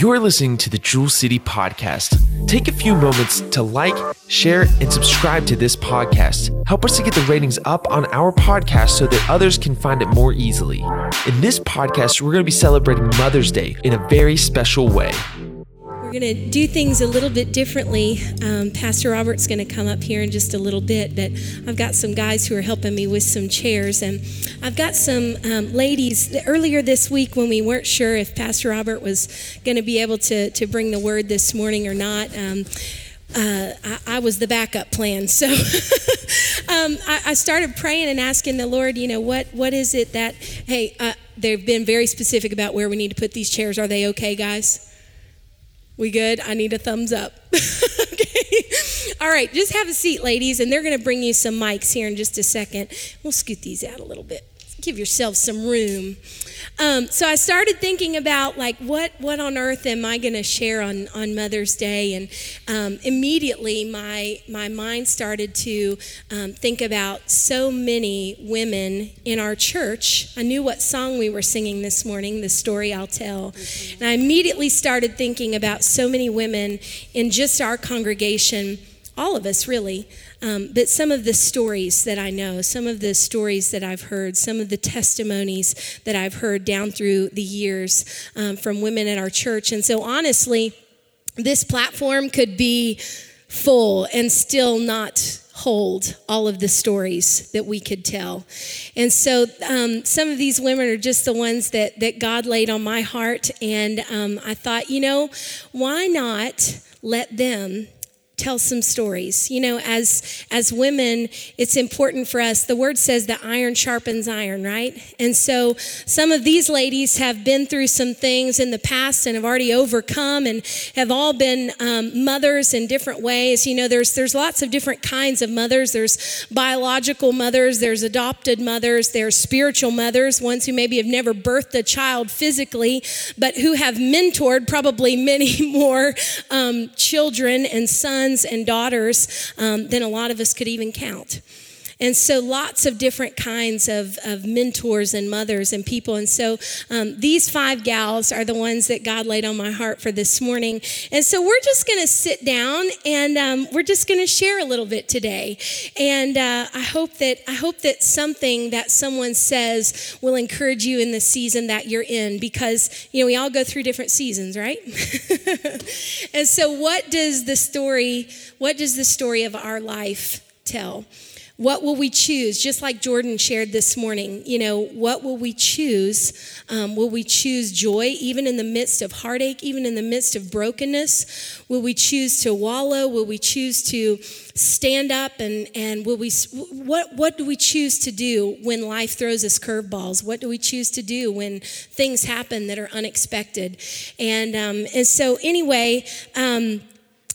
You're listening to the Jewel City Podcast. Take a few moments to like, share, and subscribe to this podcast. Help us to get the ratings up on our podcast so that others can find it more easily. In this podcast, we're going to be celebrating Mother's Day in a very special way. We're going to do things a little bit differently. Um, Pastor Robert's going to come up here in just a little bit, but I've got some guys who are helping me with some chairs. And I've got some um, ladies. Earlier this week, when we weren't sure if Pastor Robert was going to be able to, to bring the word this morning or not, um, uh, I, I, was the backup plan. So um, I, I, started praying and asking the Lord, you know, what what is it that, hey, uh, they've been very specific about where we need to put these chairs. Are they okay, guys? We good? I need a thumbs up. okay. All right, just have a seat, ladies, and they're going to bring you some mics here in just a second. We'll scoot these out a little bit. Give yourself some room. Um, so I started thinking about like what what on earth am I going to share on on Mother's Day, and um, immediately my my mind started to um, think about so many women in our church. I knew what song we were singing this morning, the story I'll tell, and I immediately started thinking about so many women in just our congregation, all of us really. Um, but some of the stories that I know, some of the stories that I've heard, some of the testimonies that I've heard down through the years um, from women at our church. And so, honestly, this platform could be full and still not hold all of the stories that we could tell. And so um, some of these women are just the ones that, that God laid on my heart. And um, I thought, you know, why not let them tell some stories. You know, as as women, it's important for us. The word says that iron sharpens iron, right? And so some of these ladies have been through some things in the past and have already overcome and have all been um, mothers in different ways. You know, there's there's lots of different kinds of mothers. There's biological mothers, there's adopted mothers, there's spiritual mothers, ones who maybe have never birthed a child physically, but who have mentored probably many more um, children and sons sons and daughters um, than a lot of us could even count. And so, lots of different kinds of, of mentors and mothers and people. And so, um, these five gals are the ones that God laid on my heart for this morning. And so, we're just going to sit down and um, we're just going to share a little bit today. And uh, I hope that I hope that something that someone says will encourage you in the season that you're in, because you know we all go through different seasons, right? and so, what does the story? What does the story of our life tell? What will we choose? Just like Jordan shared this morning, you know, what will we choose? Um, will we choose joy even in the midst of heartache, even in the midst of brokenness? Will we choose to wallow? Will we choose to stand up and, and will we what what do we choose to do when life throws us curveballs what do we choose to do when things happen that are unexpected and um, and so anyway um,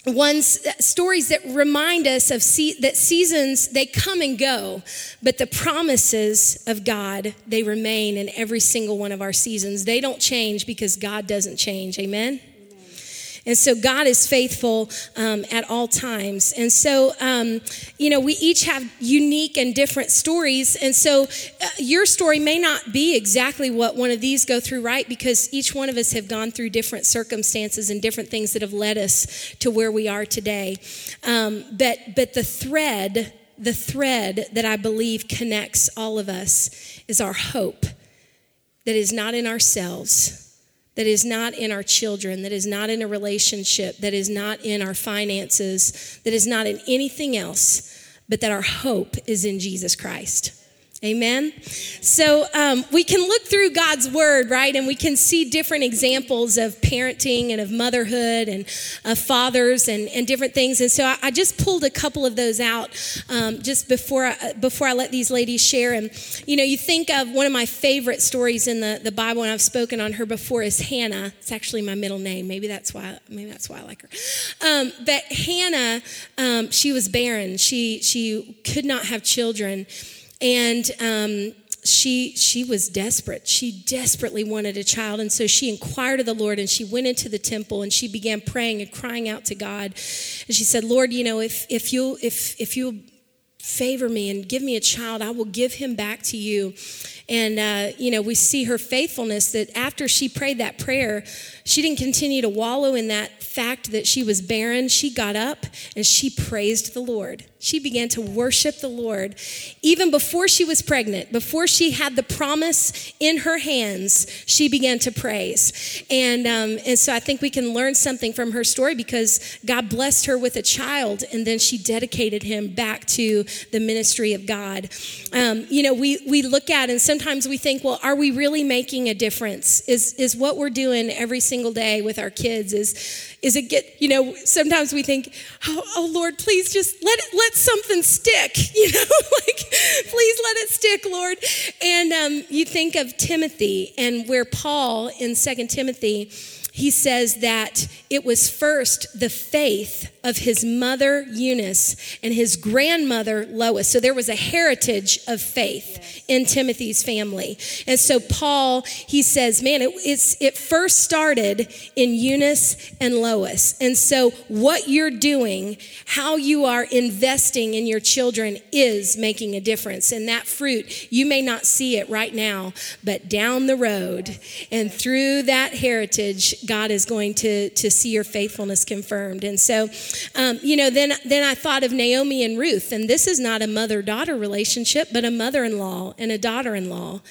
ones stories that remind us of se- that seasons they come and go but the promises of god they remain in every single one of our seasons. They don't change because god doesn't change. Amen and so God is faithful um, at all times. And so, um, you know, we each have unique and different stories. And so uh, your story may not be exactly what one of these go through, right? Because each one of us have gone through different circumstances and different things that have led us to where we are today. Um, but, but the thread, the thread that I believe connects all of us is our hope that is not in ourselves that is not in our children, that is not in a relationship, that is not in our finances, that is not in anything else, but that our hope is in Jesus Christ. Amen. So um, we can look through God's word, right? And we can see different examples of parenting and of motherhood and of fathers and, and different things. And so I, I just pulled a couple of those out um, just before I, before I let these ladies share. And, you know, you think of one of my favorite stories in the, the Bible, and I've spoken on her before, is Hannah. It's actually my middle name. Maybe that's why, maybe that's why I like her. Um, but Hannah, um, she was barren. She, she could not have children. And um, she she was desperate she desperately wanted a child and so she inquired of the lord and she went into the temple and she began praying and crying out to god and she said lord you know if if you if if you favor me and give me a child, I will give him back to you. And, uh, you know, we see her faithfulness that after she prayed that prayer, she didn't continue to wallow in that fact that she was barren. She got up and she praised the Lord. She began to worship the Lord even before she was pregnant, before she had the promise in her hands. She began to praise, and um, and so I think we can learn something from her story because God blessed her with a child, and then she dedicated him back to the ministry of God. Um, you know, we we look at and sometimes we think, well, are we really making a difference? Is is what we're doing every single day with our kids is is it get you know sometimes we think oh, oh, lord please just let it let something stick you know like please let it stick lord. And um, you think of timothy and where paul in Second timothy he says that it was first the faith of his mother Eunice and his grandmother Lois. So there was a heritage of faith in Timothy's family. And so Paul, he says, man, it, it's, it first started in Eunice and Lois. And so what you're doing, how you are investing in your children is making a difference. And that fruit, you may not see it right now, but down the road and through that heritage, God is going to, to see your faithfulness confirmed. And so, um, you know, then, then I thought of Naomi and Ruth, and this is not a mother daughter relationship, but a mother in law and a daughter in law.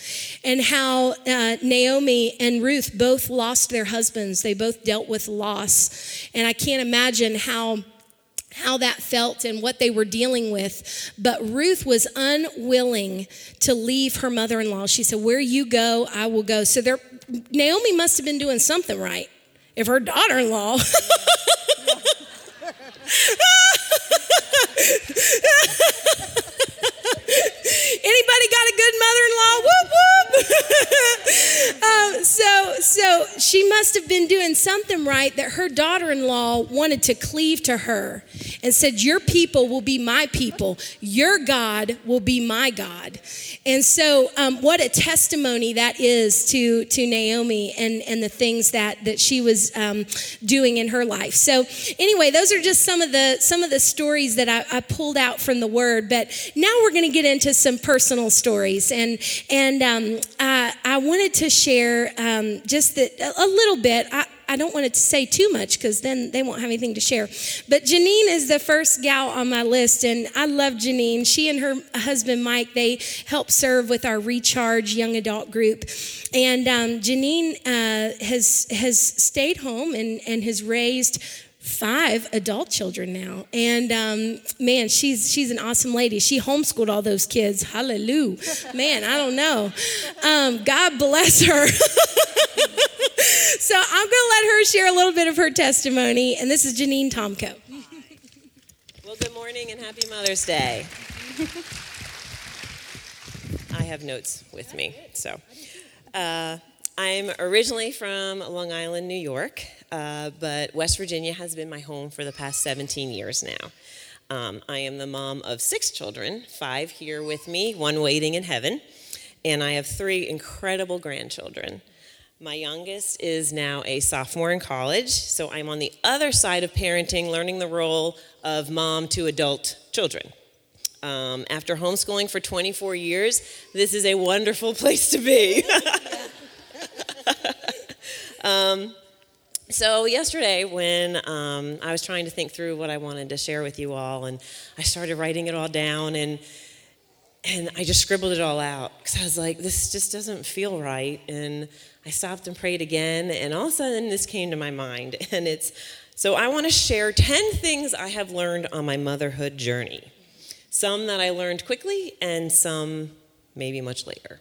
And how uh, Naomi and Ruth both lost their husbands, they both dealt with loss. And I can't imagine how how that felt and what they were dealing with. But Ruth was unwilling to leave her mother in law. She said, Where you go, I will go. So there, Naomi must have been doing something right if her daughter in law. Got a good mother-in-law? Whoop whoop. um, so, so she must have been doing something right that her daughter-in-law wanted to cleave to her and said, "Your people will be my people. Your God will be my God." And so, um, what a testimony that is to to Naomi and and the things that that she was um, doing in her life. So, anyway, those are just some of the some of the stories that I, I pulled out from the Word. But now we're going to get into some personal stories, and and um, I, I, wanted to share um, just the, a little bit. I, I don't want to say too much because then they won't have anything to share. But Janine is the first gal on my list, and I love Janine. She and her husband Mike they help serve with our Recharge young adult group, and um, Janine uh, has has stayed home and and has raised five adult children now. And um, man, she's she's an awesome lady. She homeschooled all those kids. Hallelujah. Man, I don't know. Um, God bless her. so I'm going to let her share a little bit of her testimony. And this is Janine Tomko. Well, good morning and happy Mother's Day. I have notes with me. So, uh, I'm originally from Long Island, New York. Uh, but West Virginia has been my home for the past 17 years now. Um, I am the mom of six children, five here with me, one waiting in heaven, and I have three incredible grandchildren. My youngest is now a sophomore in college, so I'm on the other side of parenting, learning the role of mom to adult children. Um, after homeschooling for 24 years, this is a wonderful place to be. um, so, yesterday, when um, I was trying to think through what I wanted to share with you all, and I started writing it all down, and and I just scribbled it all out because I was like, this just doesn't feel right. And I stopped and prayed again, and all of a sudden, this came to my mind, and it's so I want to share 10 things I have learned on my motherhood journey. Some that I learned quickly, and some maybe much later.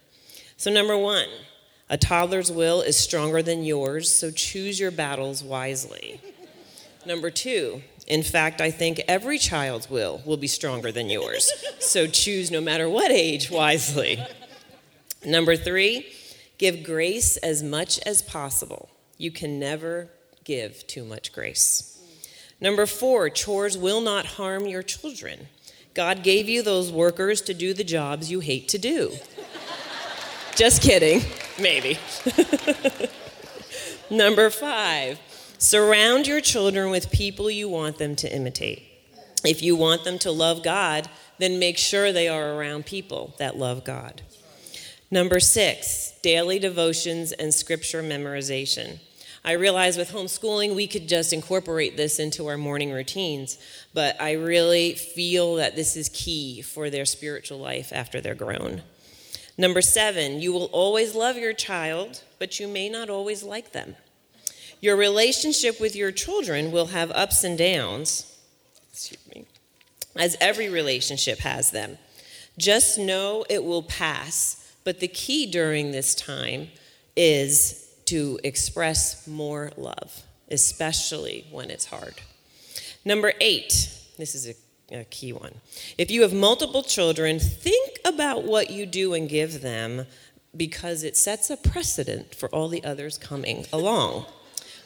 So, number one, a toddler's will is stronger than yours, so choose your battles wisely. Number two, in fact, I think every child's will will be stronger than yours, so choose no matter what age wisely. Number three, give grace as much as possible. You can never give too much grace. Number four, chores will not harm your children. God gave you those workers to do the jobs you hate to do. Just kidding. Maybe. Number five, surround your children with people you want them to imitate. If you want them to love God, then make sure they are around people that love God. Number six, daily devotions and scripture memorization. I realize with homeschooling, we could just incorporate this into our morning routines, but I really feel that this is key for their spiritual life after they're grown. Number seven, you will always love your child, but you may not always like them. Your relationship with your children will have ups and downs, me, as every relationship has them. Just know it will pass, but the key during this time is to express more love, especially when it's hard. Number eight, this is a, a, key one. If you have multiple children, think about what you do and give them because it sets a precedent for all the others coming along.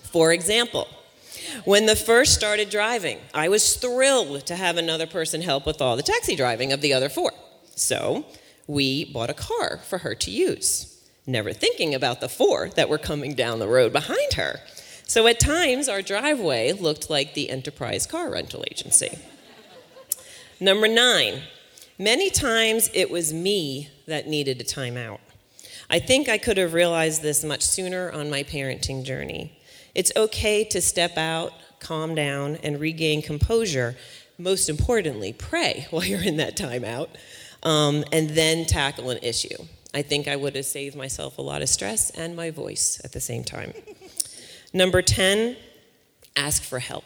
For example, when the first started driving, I was thrilled to have another person help with all the taxi driving of the other four. So we bought a car for her to use never thinking about the four that were coming down the road behind her. So at times, our driveway looked like the Enterprise car rental agency. Number nine, many times it was me that needed a timeout. I think I could have realized this much sooner on my parenting journey. It's okay to step out, calm down, and regain composure. Most importantly, pray while you're in that timeout, um, and then tackle an issue. I think I would have saved myself a lot of stress and my voice at the same time. Number 10, ask for help.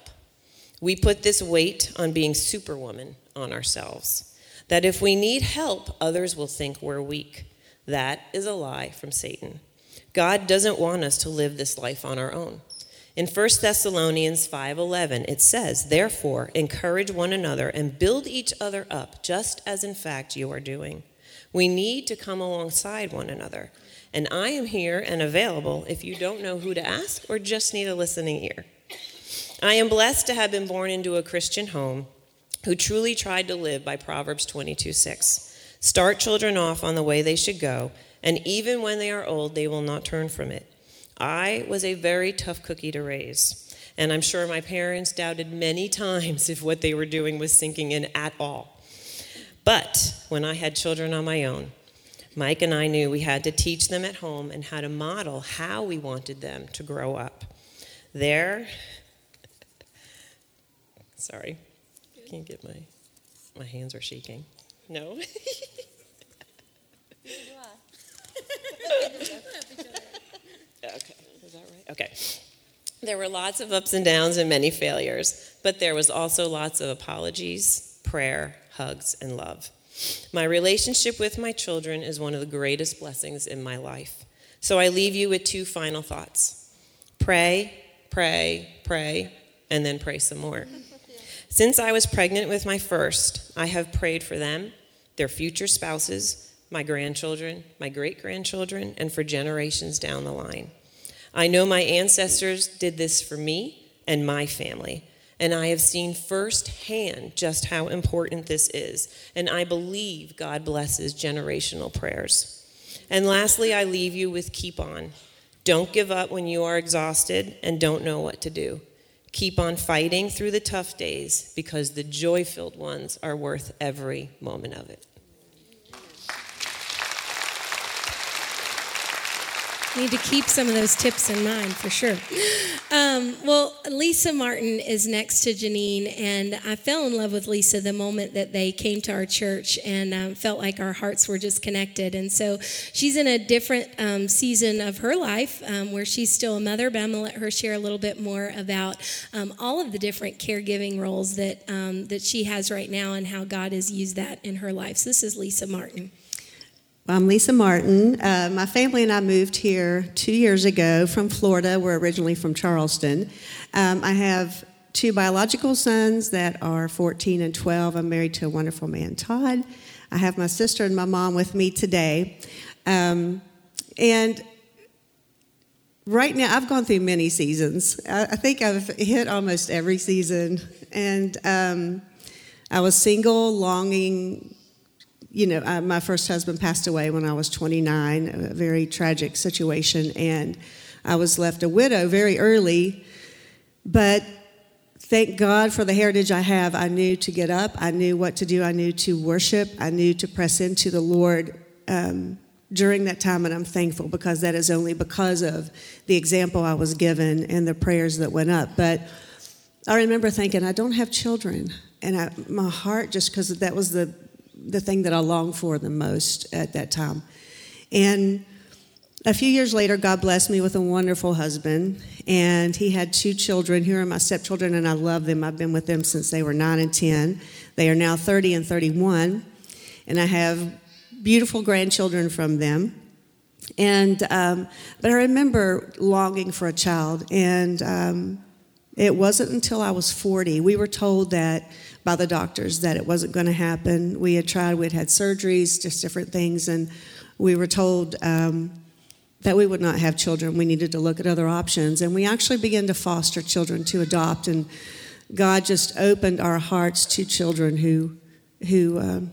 We put this weight on being superwoman on ourselves. That if we need help, others will think we're weak. That is a lie from Satan. God doesn't want us to live this life on our own. In 1 Thessalonians 5:11 it says, "Therefore encourage one another and build each other up, just as in fact you are doing." We need to come alongside one another. And I am here and available if you don't know who to ask or just need a listening ear. I am blessed to have been born into a Christian home who truly tried to live by Proverbs 22 6. Start children off on the way they should go, and even when they are old, they will not turn from it. I was a very tough cookie to raise, and I'm sure my parents doubted many times if what they were doing was sinking in at all. But when I had children on my own, Mike and I knew we had to teach them at home and how to model how we wanted them to grow up. There, sorry, can't get my, my hands are shaking. No? okay, is that right? Okay. There were lots of ups and downs and many failures, but there was also lots of apologies, prayer, hugs, and love. My relationship with my children is one of the greatest blessings in my life. So I leave you with two final thoughts pray, pray, pray, and then pray some more. Since I was pregnant with my first, I have prayed for them, their future spouses, my grandchildren, my great grandchildren, and for generations down the line. I know my ancestors did this for me and my family. And I have seen firsthand just how important this is. And I believe God blesses generational prayers. And lastly, I leave you with keep on. Don't give up when you are exhausted and don't know what to do. Keep on fighting through the tough days because the joy filled ones are worth every moment of it. Need to keep some of those tips in mind for sure. Um, well, Lisa Martin is next to Janine, and I fell in love with Lisa the moment that they came to our church and um, felt like our hearts were just connected. And so she's in a different um, season of her life um, where she's still a mother, but I'm going to let her share a little bit more about um, all of the different caregiving roles that, um, that she has right now and how God has used that in her life. So this is Lisa Martin. I'm Lisa Martin. Uh, my family and I moved here two years ago from Florida. We're originally from Charleston. Um, I have two biological sons that are 14 and 12. I'm married to a wonderful man, Todd. I have my sister and my mom with me today. Um, and right now, I've gone through many seasons. I, I think I've hit almost every season. And um, I was single, longing you know, I, my first husband passed away when I was 29, a very tragic situation, and I was left a widow very early. But thank God for the heritage I have. I knew to get up, I knew what to do, I knew to worship, I knew to press into the Lord um, during that time, and I'm thankful because that is only because of the example I was given and the prayers that went up. But I remember thinking, I don't have children, and I, my heart just because that was the the thing that I longed for the most at that time, and a few years later, God blessed me with a wonderful husband, and he had two children. Here are my stepchildren, and I love them. I've been with them since they were nine and 10. They are now 30 and 31, and I have beautiful grandchildren from them. And um, but I remember longing for a child, and um, it wasn't until I was 40 we were told that by the doctors that it wasn't going to happen. We had tried, we'd had surgeries, just different things, and we were told. Um, that we would not have children. We needed to look at other options. And we actually began to foster children to adopt. And God just opened our hearts to children who, who um,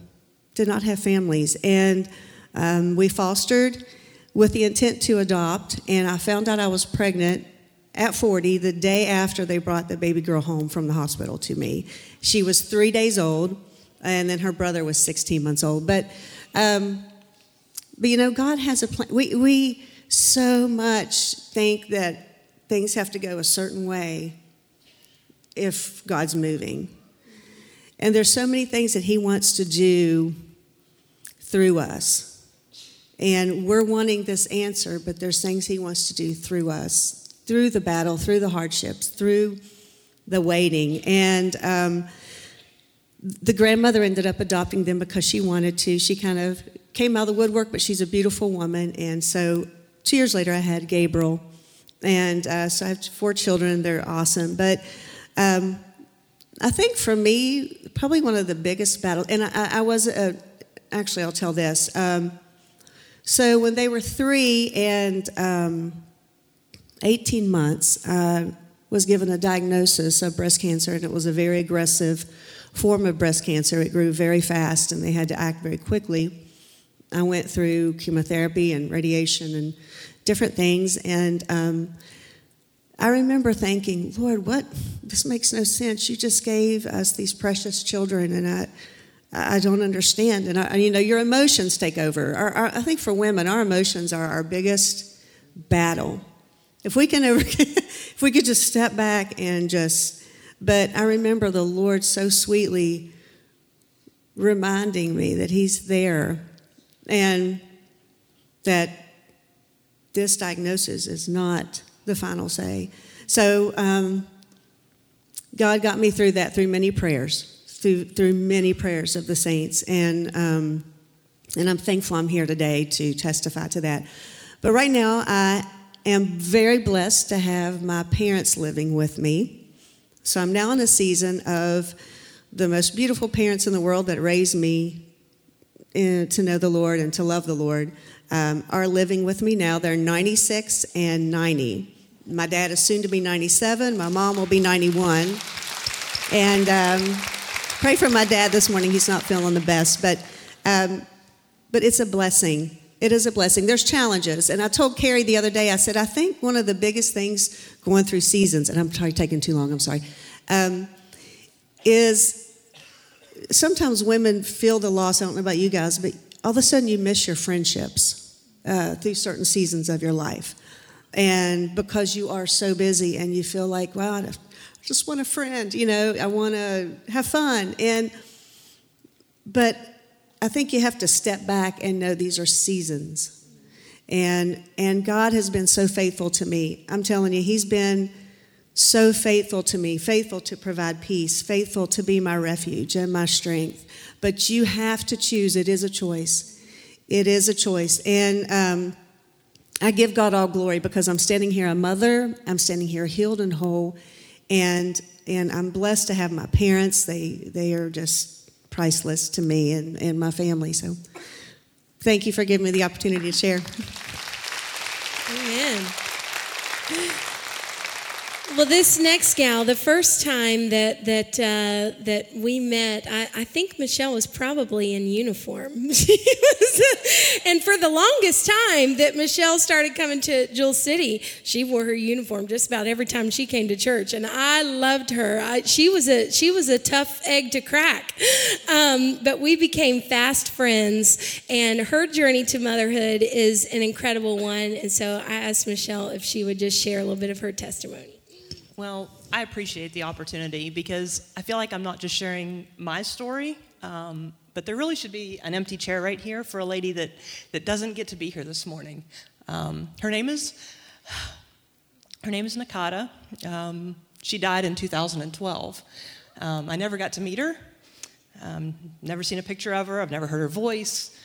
did not have families. And um, we fostered with the intent to adopt. And I found out I was pregnant at 40 the day after they brought the baby girl home from the hospital to me. She was three days old, and then her brother was 16 months old. But, um, but you know, God has a plan. We, we, so much think that things have to go a certain way if God's moving. And there's so many things that He wants to do through us. And we're wanting this answer, but there's things He wants to do through us, through the battle, through the hardships, through the waiting. And um, the grandmother ended up adopting them because she wanted to. She kind of came out of the woodwork, but she's a beautiful woman. And so two years later, I had Gabriel. And uh, so I have four children. They're awesome. But um, I think for me, probably one of the biggest battles, and I, I was, uh, actually, I'll tell this. Um, so when they were three and um, 18 months, I was given a diagnosis of breast cancer, and it was a very aggressive form of breast cancer. It grew very fast, and they had to act very quickly. I went through chemotherapy and radiation and different things. And um, I remember thinking, Lord, what? This makes no sense. You just gave us these precious children, and I. I don't understand, and I, you know your emotions take over. Our, our, I think for women, our emotions are our biggest battle. If we can ever, if we could just step back and just, but I remember the Lord so sweetly reminding me that He's there and that this diagnosis is not the final say. So um, God got me through that through many prayers, through through many prayers of the saints, and um, and I'm thankful I'm here today to testify to that. But right now, I am very blessed to have my parents living with me. So I'm now in a season of the most beautiful parents in the world that raised me uh, to know the Lord and to love the Lord um, are living with me now. They're 96 and 90. My dad is soon to be 97. My mom will be 91. And um, pray for my dad this morning. He's not feeling the best, but um, but it's a blessing. It is a blessing. There's challenges, and I told Carrie the other day. I said I think one of the biggest things going through seasons, and I'm sorry taking too long. I'm sorry. Um, is sometimes women feel the loss. I don't know about you guys, but all of a sudden you miss your friendships uh, through certain seasons of your life. And because you are so busy and you feel like, wow, I just want a friend, you know, I want to have fun. And, but I think you have to step back and know these are seasons. And, and God has been so faithful to me. I'm telling you, He's been so faithful to me, faithful to provide peace, faithful to be my refuge and my strength. But you have to choose. It is a choice. It is a choice. And um, I give God all glory because I'm standing here a mother, I'm standing here healed and whole, and and I'm blessed to have my parents. They they are just priceless to me and, and my family. So thank you for giving me the opportunity to share. Amen. Well, this next gal, the first time that that uh, that we met, I, I, think Michelle was probably in uniform. was, and for the longest time that Michelle started coming to Jewel City, she wore her uniform just about every time she came to church, and I loved her. I, she was a she was a tough egg to crack, um, but we became fast friends, and her journey to motherhood is an incredible one. And so I asked Michelle if she would just share a little bit of her testimony. Well, I appreciate the opportunity because I feel like I'm not just sharing my story, um, but there really should be an empty chair right here for a lady that, that doesn't get to be here this morning. Um, her name is her name is Nakato. Um, she died in 2012. Um, I never got to meet her. Um, never seen a picture of her. I've never heard her voice.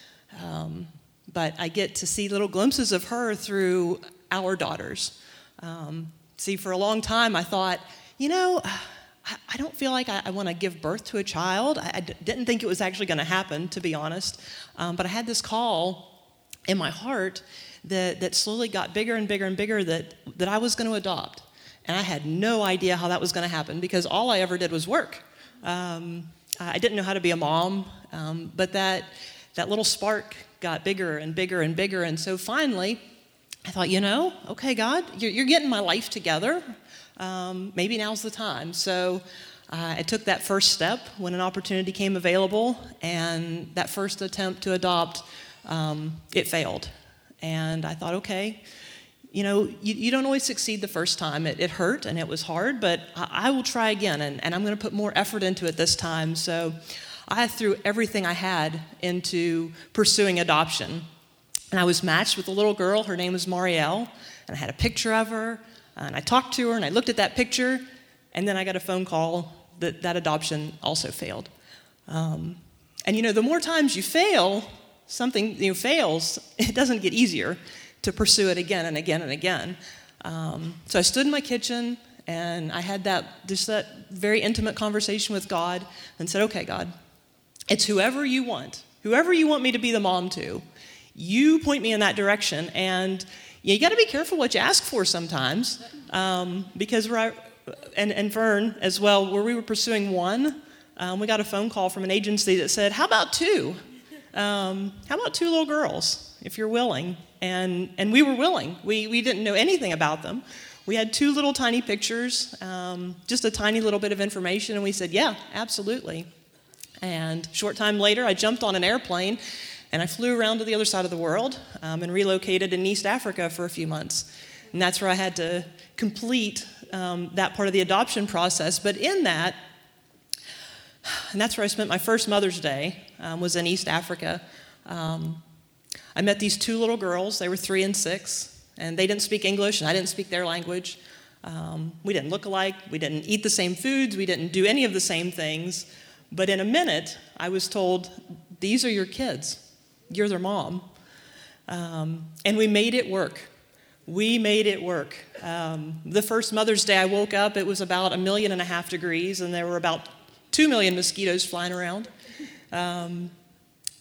Um, but I get to see little glimpses of her through our daughters. Um, See, for a long time, I thought, you know, I don't feel like I, I want to give birth to a child. I d- didn't think it was actually going to happen, to be honest. Um, but I had this call in my heart that, that slowly got bigger and bigger and bigger that, that I was going to adopt. And I had no idea how that was going to happen because all I ever did was work. Um, I didn't know how to be a mom, um, but that, that little spark got bigger and bigger and bigger. And so finally, I thought, you know, okay, God, you're, you're getting my life together. Um, maybe now's the time. So uh, I took that first step when an opportunity came available, and that first attempt to adopt, um, it failed. And I thought, okay, you know, you, you don't always succeed the first time. It, it hurt and it was hard, but I, I will try again, and, and I'm going to put more effort into it this time. So I threw everything I had into pursuing adoption. And I was matched with a little girl. Her name was Marielle. And I had a picture of her. And I talked to her and I looked at that picture. And then I got a phone call that that adoption also failed. Um, and you know, the more times you fail, something you know, fails, it doesn't get easier to pursue it again and again and again. Um, so I stood in my kitchen and I had that just that very intimate conversation with God and said, "Okay, God, it's whoever you want, whoever you want me to be the mom to you point me in that direction. And you got to be careful what you ask for sometimes, um, because and, and Vern as well, where we were pursuing one, um, we got a phone call from an agency that said, How about two? Um, how about two little girls, if you're willing? And, and we were willing. We, we didn't know anything about them. We had two little tiny pictures, um, just a tiny little bit of information, and we said, Yeah, absolutely. And short time later, I jumped on an airplane and I flew around to the other side of the world um, and relocated in East Africa for a few months. And that's where I had to complete um, that part of the adoption process. But in that, and that's where I spent my first Mother's Day, um, was in East Africa. Um, I met these two little girls. They were three and six, and they didn't speak English, and I didn't speak their language. Um, we didn't look alike. We didn't eat the same foods. We didn't do any of the same things. But in a minute, I was told, These are your kids. You're their mom. Um, and we made it work. We made it work. Um, the first Mother's Day I woke up, it was about a million and a half degrees, and there were about two million mosquitoes flying around. Um,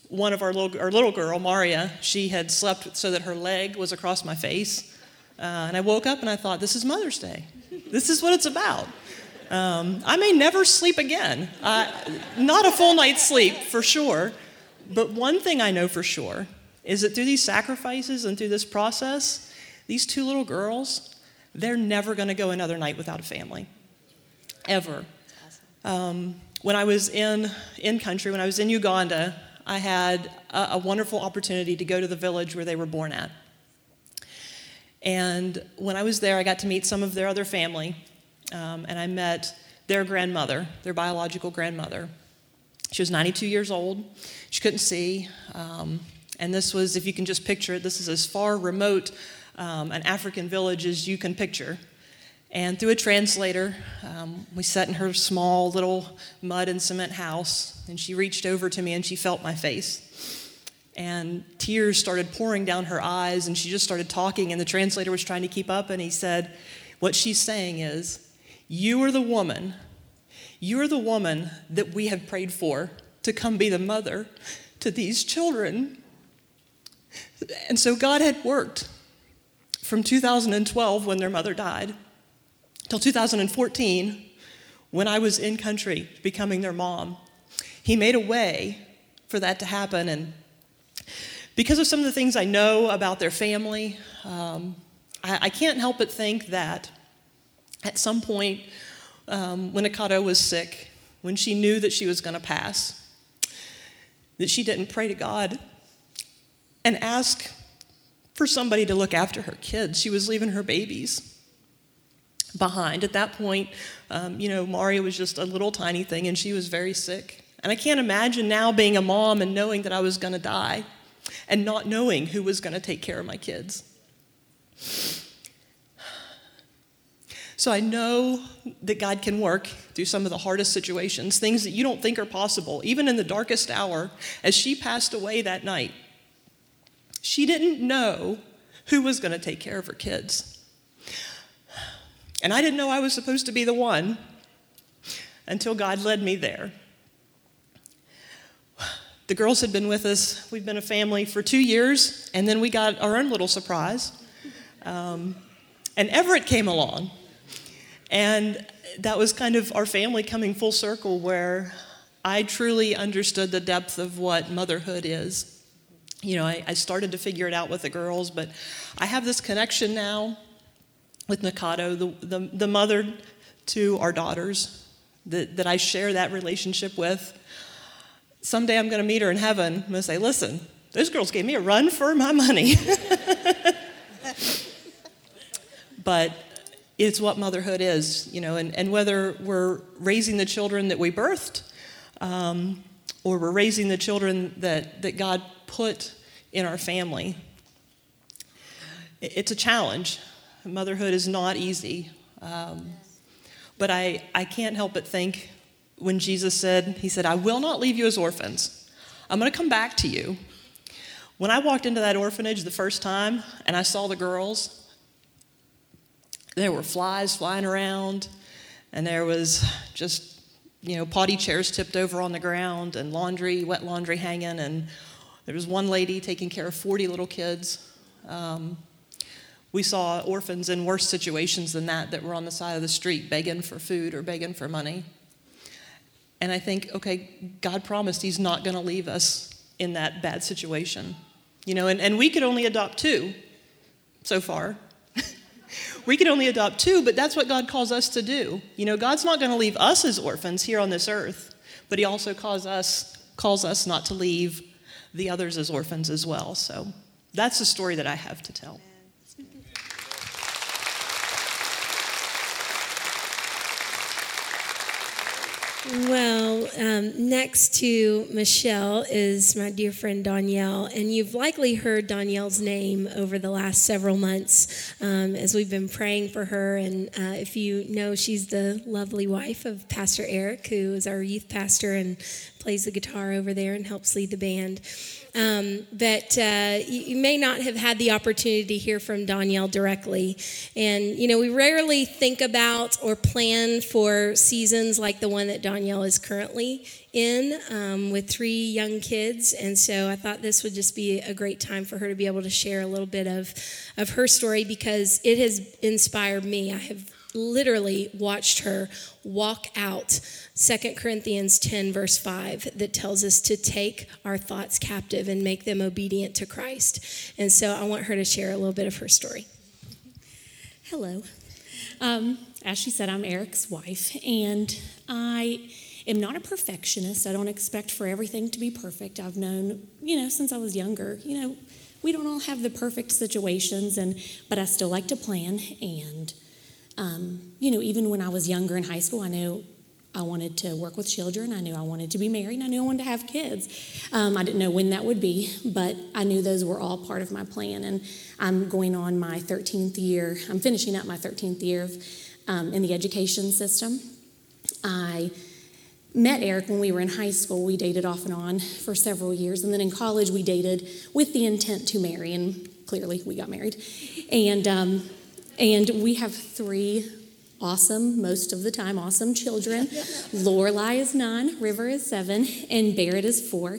one of our little, our little girl, Maria, she had slept so that her leg was across my face. Uh, and I woke up and I thought, this is Mother's Day. This is what it's about. Um, I may never sleep again. Not a full night's sleep, for sure. But one thing I know for sure is that through these sacrifices and through this process, these two little girls, they're never going to go another night without a family. Ever. Um, when I was in, in country, when I was in Uganda, I had a, a wonderful opportunity to go to the village where they were born at. And when I was there, I got to meet some of their other family, um, and I met their grandmother, their biological grandmother. She was 92 years old. She couldn't see. Um, and this was, if you can just picture it, this is as far remote um, an African village as you can picture. And through a translator, um, we sat in her small little mud and cement house, and she reached over to me and she felt my face. And tears started pouring down her eyes, and she just started talking, and the translator was trying to keep up, and he said, What she's saying is, You are the woman you're the woman that we have prayed for to come be the mother to these children. And so God had worked from 2012 when their mother died till 2014 when I was in country becoming their mom. He made a way for that to happen. And because of some of the things I know about their family, um, I, I, can't help but think that at some point um, when Nakato was sick, when she knew that she was going to pass, that she didn't pray to God and ask for somebody to look after her kids. She was leaving her babies behind. At that point, um, you know, Maria was just a little tiny thing and she was very sick. And I can't imagine now being a mom and knowing that I was going to die and not knowing who was going to take care of my kids. So I know that God can work through some of the hardest situations, things that you don't think are possible, even in the darkest hour. As she passed away that night, she didn't know who was going to take care of her kids. And I didn't know I was supposed to be the one until God led me there. The girls had been with us, we've been a family for two years, and then we got our own little surprise. Um, and Everett came along. And that was kind of our family coming full circle where I truly understood the depth of what motherhood is. You know, I, I started to figure it out with the girls, but I have this connection now with Nakato, the, the, the mother to our daughters, that, that I share that relationship with. Someday I'm going to meet her in heaven. I'm going to say, listen, those girls gave me a run for my money. but it's what motherhood is, you know, and, and whether we're raising the children that we birthed um, or we're raising the children that, that God put in our family. It's a challenge. Motherhood is not easy. Um, but I, I can't help but think when Jesus said, He said, I will not leave you as orphans. I'm going to come back to you. When I walked into that orphanage the first time and I saw the girls, there were flies flying around, and there was just, you know, potty chairs tipped over on the ground, and laundry, wet laundry hanging, and there was one lady taking care of 40 little kids. Um, we saw orphans in worse situations than that that were on the side of the street begging for food or begging for money. And I think, okay, God promised He's not going to leave us in that bad situation. You know, and, and we could only adopt two so far. We can only adopt two, but that's what God calls us to do. You know, God's not going to leave us as orphans here on this earth, but He also calls us, calls us not to leave the others as orphans as well. So that's the story that I have to tell. Well, um, next to Michelle is my dear friend Danielle, and you've likely heard Danielle's name over the last several months um, as we've been praying for her. And uh, if you know, she's the lovely wife of Pastor Eric, who is our youth pastor and plays the guitar over there and helps lead the band. Um, but uh, you, may not have had the opportunity to hear from Danielle directly. And, you know, we rarely think about or plan for seasons like the one that Danielle is currently in um, with three young kids. And so I thought this would just be a great time for her to be able to share a little bit of, of her story because it has inspired me. I have literally watched her walk out 2 Corinthians 10, verse 5, that tells us to take our thoughts captive and make them obedient to Christ. And so I want her to share a little bit of her story. Hello. Um, as she said, I'm Eric's wife, and I am not a perfectionist. I don't expect for everything to be perfect. I've known, you know, since I was younger, you know, we don't all have the perfect situations, and but I still like to plan and um, you know, even when I was younger in high school, I knew I wanted to work with children. I knew I wanted to be married. I knew I wanted to have kids. Um, I didn't know when that would be, but I knew those were all part of my plan. And I'm going on my 13th year. I'm finishing up my 13th year of, um, in the education system. I met Eric when we were in high school. We dated off and on for several years. And then in college, we dated with the intent to marry. And clearly, we got married. And um, and we have three awesome, most of the time, awesome children. Lorelai is nine, River is seven, and Barrett is four.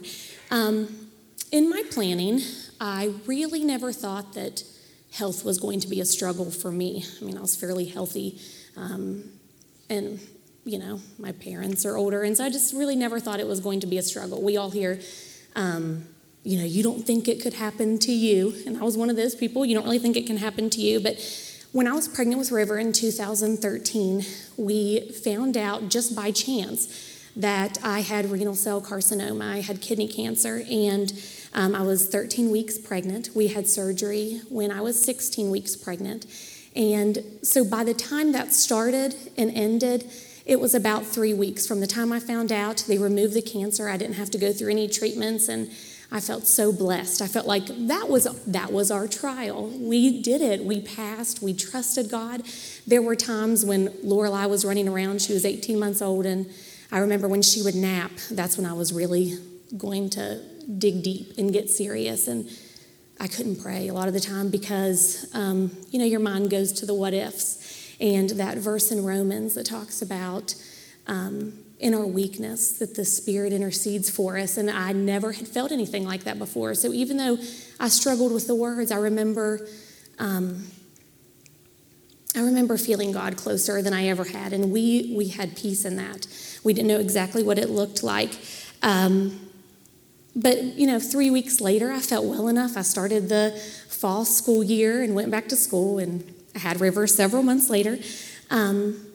Um, in my planning, I really never thought that health was going to be a struggle for me. I mean, I was fairly healthy, um, and you know, my parents are older, and so I just really never thought it was going to be a struggle. We all hear, um, you know, you don't think it could happen to you, and I was one of those people. You don't really think it can happen to you, but when I was pregnant with River in 2013, we found out just by chance that I had renal cell carcinoma. I had kidney cancer, and um, I was 13 weeks pregnant. We had surgery when I was 16 weeks pregnant. And so by the time that started and ended, it was about three weeks from the time I found out. They removed the cancer. I didn't have to go through any treatments, and I felt so blessed. I felt like that was that was our trial. We did it. We passed. We trusted God. There were times when Lorelai was running around. She was 18 months old, and I remember when she would nap. That's when I was really going to dig deep and get serious. And I couldn't pray a lot of the time because, um, you know, your mind goes to the what ifs. And that verse in Romans that talks about um, in our weakness that the Spirit intercedes for us. And I never had felt anything like that before. So even though I struggled with the words, I remember. Um, I remember feeling God closer than I ever had, and we we had peace in that. We didn't know exactly what it looked like, um, but you know, three weeks later, I felt well enough. I started the fall school year and went back to school, and I had River several months later. Um,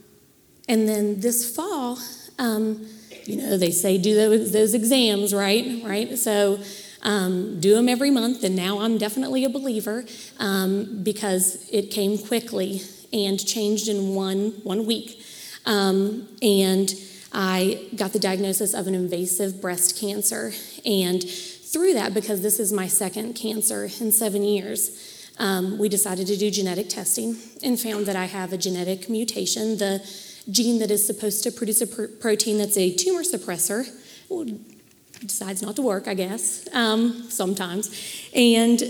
and then this fall, um, you know, they say do those, those exams, right? Right. So um, do them every month, and now I'm definitely a believer um, because it came quickly and changed in one one week. Um, and I got the diagnosis of an invasive breast cancer. And through that, because this is my second cancer in seven years, um, we decided to do genetic testing and found that I have a genetic mutation. The gene that is supposed to produce a pr- protein that's a tumor suppressor well, decides not to work, I guess, um, sometimes. And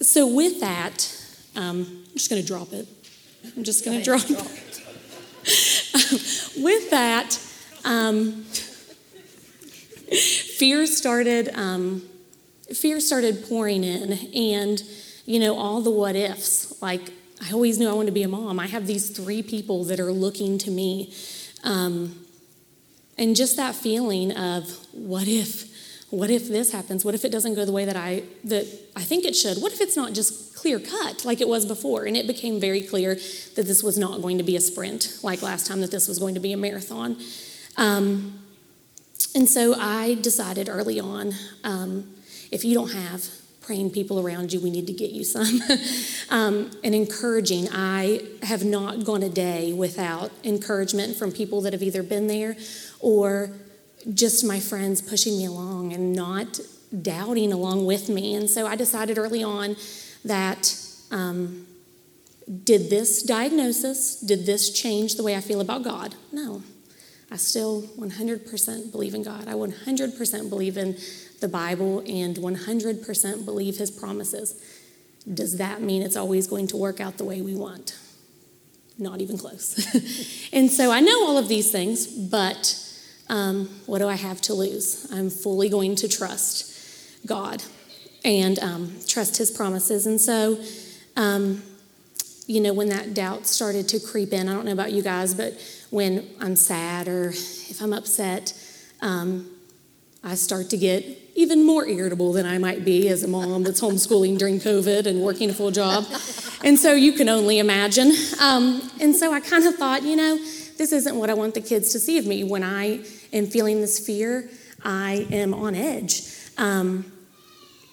so, with that, um, I'm just going to drop it. I'm just going to drop it. with that, um, fear started. Um, fear started pouring in, and you know all the what ifs. Like I always knew I wanted to be a mom. I have these three people that are looking to me, um, and just that feeling of what if. What if this happens? What if it doesn't go the way that I that I think it should? What if it's not just clear cut like it was before? And it became very clear that this was not going to be a sprint like last time. That this was going to be a marathon. Um, and so I decided early on um, if you don't have praying people around you, we need to get you some. um, and encouraging, I have not gone a day without encouragement from people that have either been there or just my friends pushing me along and not doubting along with me. And so I decided early on that. Um, did this diagnosis, did this change the way I feel about God? No. I still 100% believe in God. I 100% believe in the Bible and 100% believe His promises. Does that mean it's always going to work out the way we want? Not even close. and so I know all of these things, but um, what do I have to lose? I'm fully going to trust God and um, trust His promises. And so, um, you know, when that doubt started to creep in, I don't know about you guys, but when I'm sad or if I'm upset, um, I start to get even more irritable than I might be as a mom that's homeschooling during COVID and working a full job. And so you can only imagine. Um, and so I kind of thought, you know, this isn't what I want the kids to see of me. When I am feeling this fear, I am on edge. Um,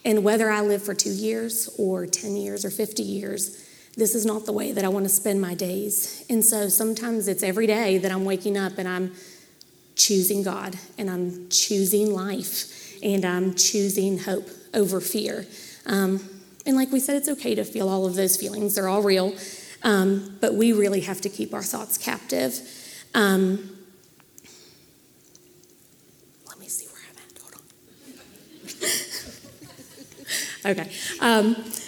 and whether I live for two years or 10 years or 50 years, this is not the way that I want to spend my days. And so sometimes it's every day that I'm waking up and I'm choosing God and I'm choosing life and I'm choosing hope over fear. Um, and like we said, it's okay to feel all of those feelings, they're all real. Um, but we really have to keep our thoughts captive. Um, let me see where I'm at. Hold on. okay.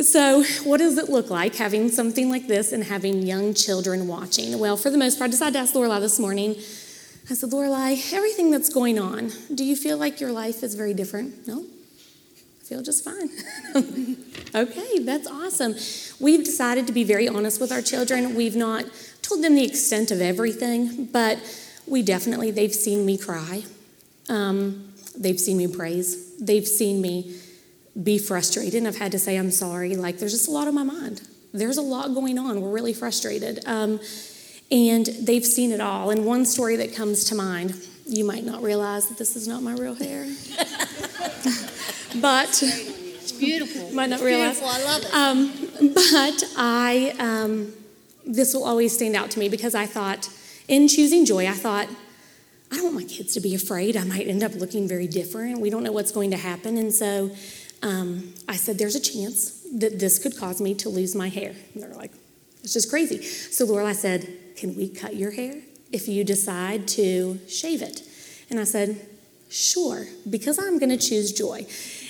So, what does it look like having something like this and having young children watching? Well, for the most part, I decided to ask Lorelai this morning. I said, Lorelai, everything that's going on, do you feel like your life is very different? No? I feel just fine. okay, that's awesome. We've decided to be very honest with our children. We've not told them the extent of everything, but we definitely, they've seen me cry. Um, they've seen me praise. They've seen me be frustrated, and I've had to say, I'm sorry. Like, there's just a lot on my mind. There's a lot going on. We're really frustrated. Um, and they've seen it all. And one story that comes to mind, you might not realize that this is not my real hair. but it's beautiful. Might not it's realize. Beautiful. I love it. Um, but I, um, this will always stand out to me because I thought, in choosing joy, I thought, I don't want my kids to be afraid. I might end up looking very different. We don't know what's going to happen. And so um, I said, there's a chance that this could cause me to lose my hair. And they're like, it's just crazy. So Laurel, I said, can we cut your hair if you decide to shave it? And I said, sure, because I'm going to choose joy.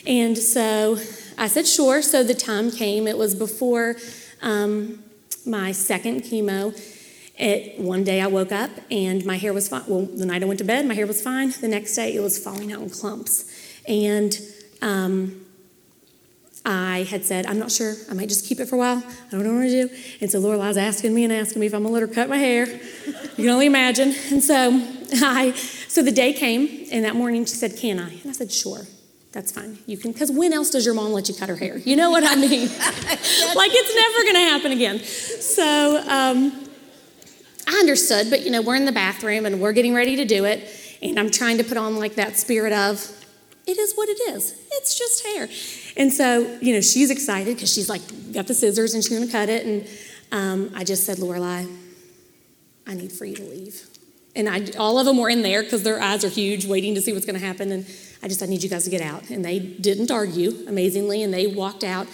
And so I said, sure. So the time came. It was before um, my second chemo. It, one day I woke up and my hair was fine. Well, the night I went to bed, my hair was fine. The next day it was falling out in clumps. And um, I had said, I'm not sure. I might just keep it for a while. I don't know what to do. And so Lorelai's asking me and asking me if I'm gonna let her cut my hair. You can only imagine. And so I, so the day came, and that morning she said, "Can I?" And I said, "Sure." That's fine. You can, because when else does your mom let you cut her hair? You know what I mean? like it's never going to happen again. So um, I understood, but you know, we're in the bathroom and we're getting ready to do it, and I'm trying to put on like that spirit of, it is what it is. It's just hair. And so, you know, she's excited because she's like got the scissors and she's going to cut it. And um, I just said, Lorelai, I need for you to leave. And I, all of them were in there because their eyes are huge, waiting to see what's going to happen. And I just, I need you guys to get out. And they didn't argue, amazingly, and they walked out.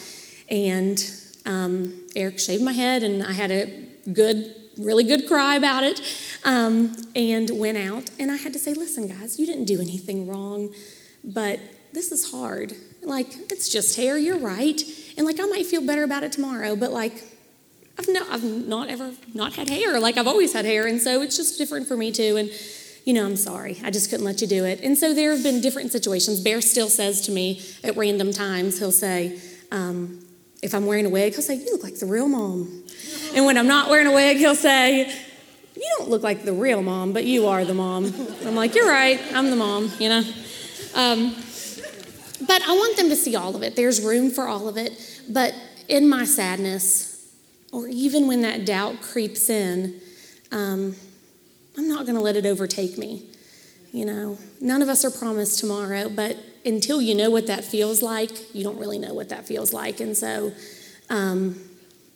And um, Eric shaved my head, and I had a good, really good cry about it, um, and went out. And I had to say, listen, guys, you didn't do anything wrong, but this is hard. Like, it's just hair, you're right. And like, I might feel better about it tomorrow, but like, I've, no, I've not ever not had hair. Like, I've always had hair. And so it's just different for me too. And, you know, I'm sorry. I just couldn't let you do it. And so there have been different situations. Bear still says to me at random times, he'll say, um, if I'm wearing a wig, he'll say, You look like the real mom. And when I'm not wearing a wig, he'll say, You don't look like the real mom, but you are the mom. I'm like, You're right. I'm the mom, you know? Um, but I want them to see all of it. There's room for all of it. But in my sadness, or even when that doubt creeps in, um, I'm not going to let it overtake me. You know, none of us are promised tomorrow, but until you know what that feels like, you don't really know what that feels like. And so, um,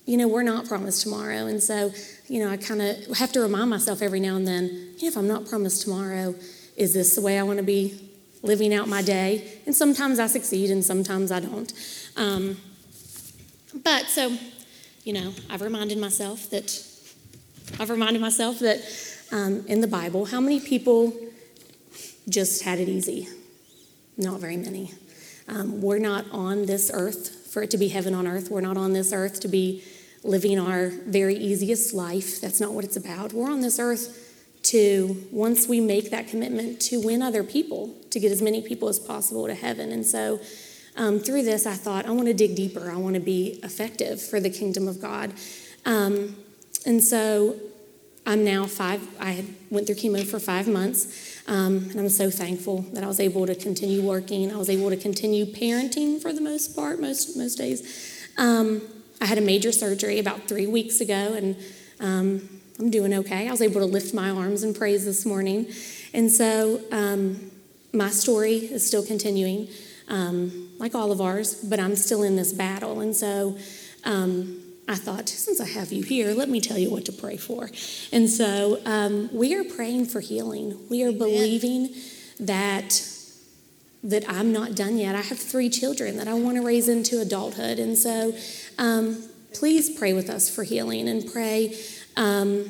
you know, we're not promised tomorrow. And so, you know, I kind of have to remind myself every now and then, yeah, if I'm not promised tomorrow, is this the way I want to be living out my day. And sometimes I succeed and sometimes I don't. Um, but so, you know, I've reminded myself that, I've reminded myself that um, in the Bible, how many people just had it easy? Not very many. Um, we're not on this earth for it to be heaven on earth. We're not on this earth to be living our very easiest life. That's not what it's about. We're on this earth to, once we make that commitment, to win other people, to get as many people as possible to heaven. And so um, through this, I thought, I want to dig deeper. I want to be effective for the kingdom of God. Um, and so I'm now five, I went through chemo for five months, um, and I'm so thankful that I was able to continue working. I was able to continue parenting for the most part, most, most days. Um, I had a major surgery about three weeks ago, and um, I'm doing okay. I was able to lift my arms in praise this morning. And so um, my story is still continuing, um, like all of ours, but I'm still in this battle. And so um, I thought, since I have you here, let me tell you what to pray for. And so um, we are praying for healing. We are believing that that I'm not done yet. I have three children that I want to raise into adulthood. And so um, please pray with us for healing and pray um,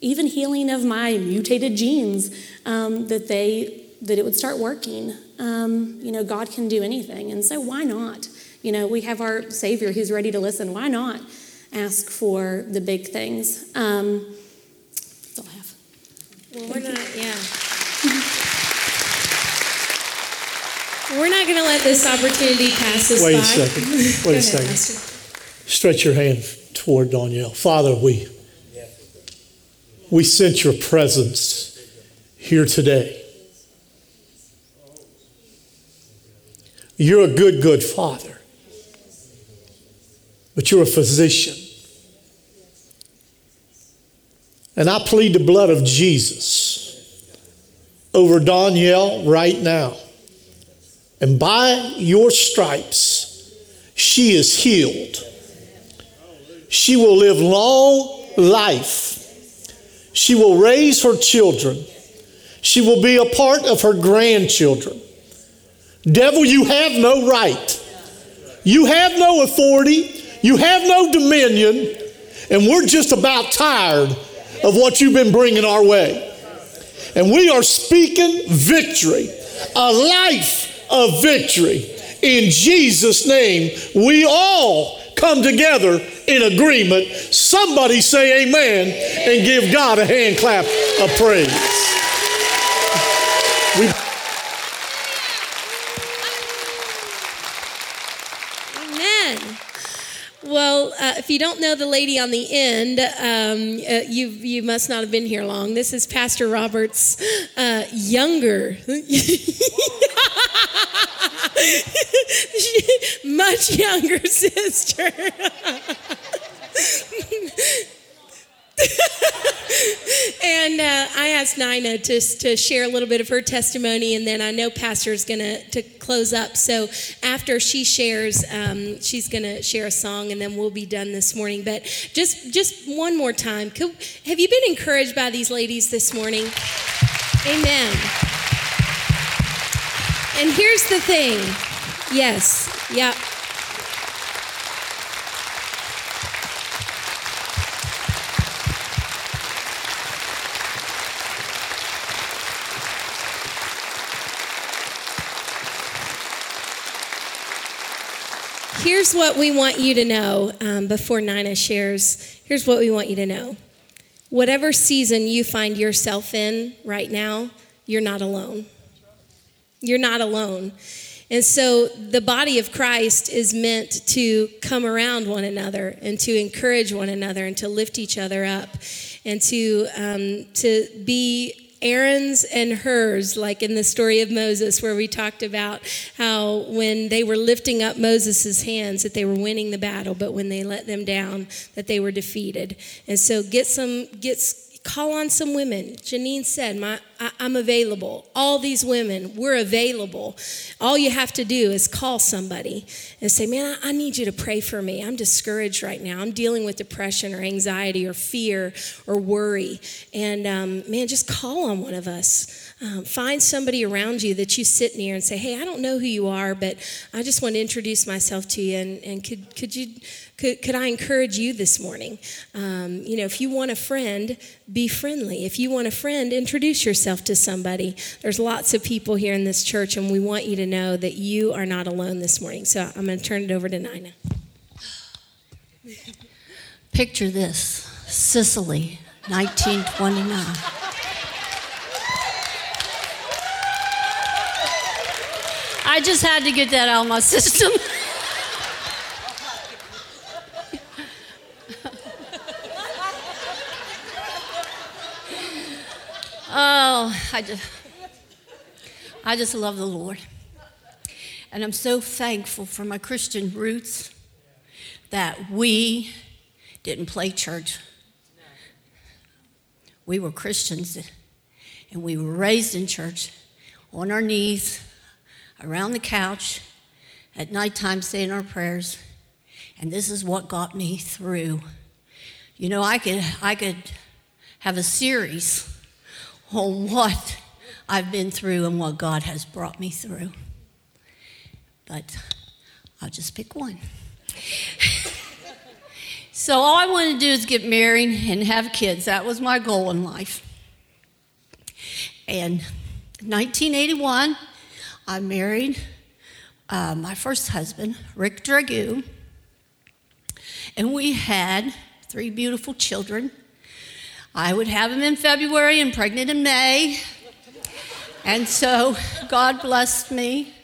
even healing of my mutated genes, um, that they that it would start working. Um, you know, God can do anything, and so why not? You know, we have our Savior who's ready to listen. Why not ask for the big things? Um, that's all I have. Well, we're not, yeah. We're not going to let this opportunity pass us Wait by. a second. Wait a ahead, second. Pastor. Stretch your hand toward Danielle. Father, we we sense your presence here today. You're a good, good father, but you're a physician. And I plead the blood of Jesus over Danielle right now. And by your stripes, she is healed. She will live long life. She will raise her children. She will be a part of her grandchildren. Devil, you have no right. You have no authority. You have no dominion. And we're just about tired of what you've been bringing our way. And we are speaking victory, a life of victory. In Jesus' name, we all come together in agreement. Somebody say amen and give God a hand clap of praise. We Well, uh, if you don't know the lady on the end, um, uh, you you must not have been here long. This is Pastor Robert's uh, younger, much younger sister. and uh, I asked Nina to, to share a little bit of her testimony, and then I know Pastor is going to close up. So after she shares, um, she's going to share a song, and then we'll be done this morning. But just just one more time, Could, have you been encouraged by these ladies this morning? Amen. And here's the thing. Yes. Yeah. Here's what we want you to know um, before Nina shares. Here's what we want you to know. Whatever season you find yourself in right now, you're not alone. You're not alone. And so the body of Christ is meant to come around one another and to encourage one another and to lift each other up and to, um, to be Aaron's and Hurs, like in the story of Moses, where we talked about how when they were lifting up Moses' hands, that they were winning the battle, but when they let them down, that they were defeated. And so get some, get, call on some women. Janine said, My, I, am available. All these women, we're available. All you have to do is call somebody and say, Man, I, I need you to pray for me. I'm discouraged right now. I'm dealing with depression or anxiety or fear or worry. And um, man, just call on one of us. Um, find somebody around you that you sit near and say, Hey, I don't know who you are, but I just want to introduce myself to you. And, and could, could you could, could I encourage you this morning? Um, you know, if you want a friend, be friendly. If you want a friend, introduce yourself to somebody. There's lots of people here in this church, and we want you to know that you are not alone this morning. So I'm going to turn it over to Nina. Picture this Sicily, 1929. I just had to get that out of my system. oh, I just, I just love the Lord. And I'm so thankful for my Christian roots that we didn't play church. We were Christians and we were raised in church on our knees, around the couch, at nighttime saying our prayers. And this is what got me through. You know, I could, I could have a series on what I've been through and what God has brought me through. But I'll just pick one. so, all I wanted to do is get married and have kids. That was my goal in life. And 1981, I married uh, my first husband, Rick Dragoo, and we had three beautiful children. I would have them in February and pregnant in May. And so God blessed me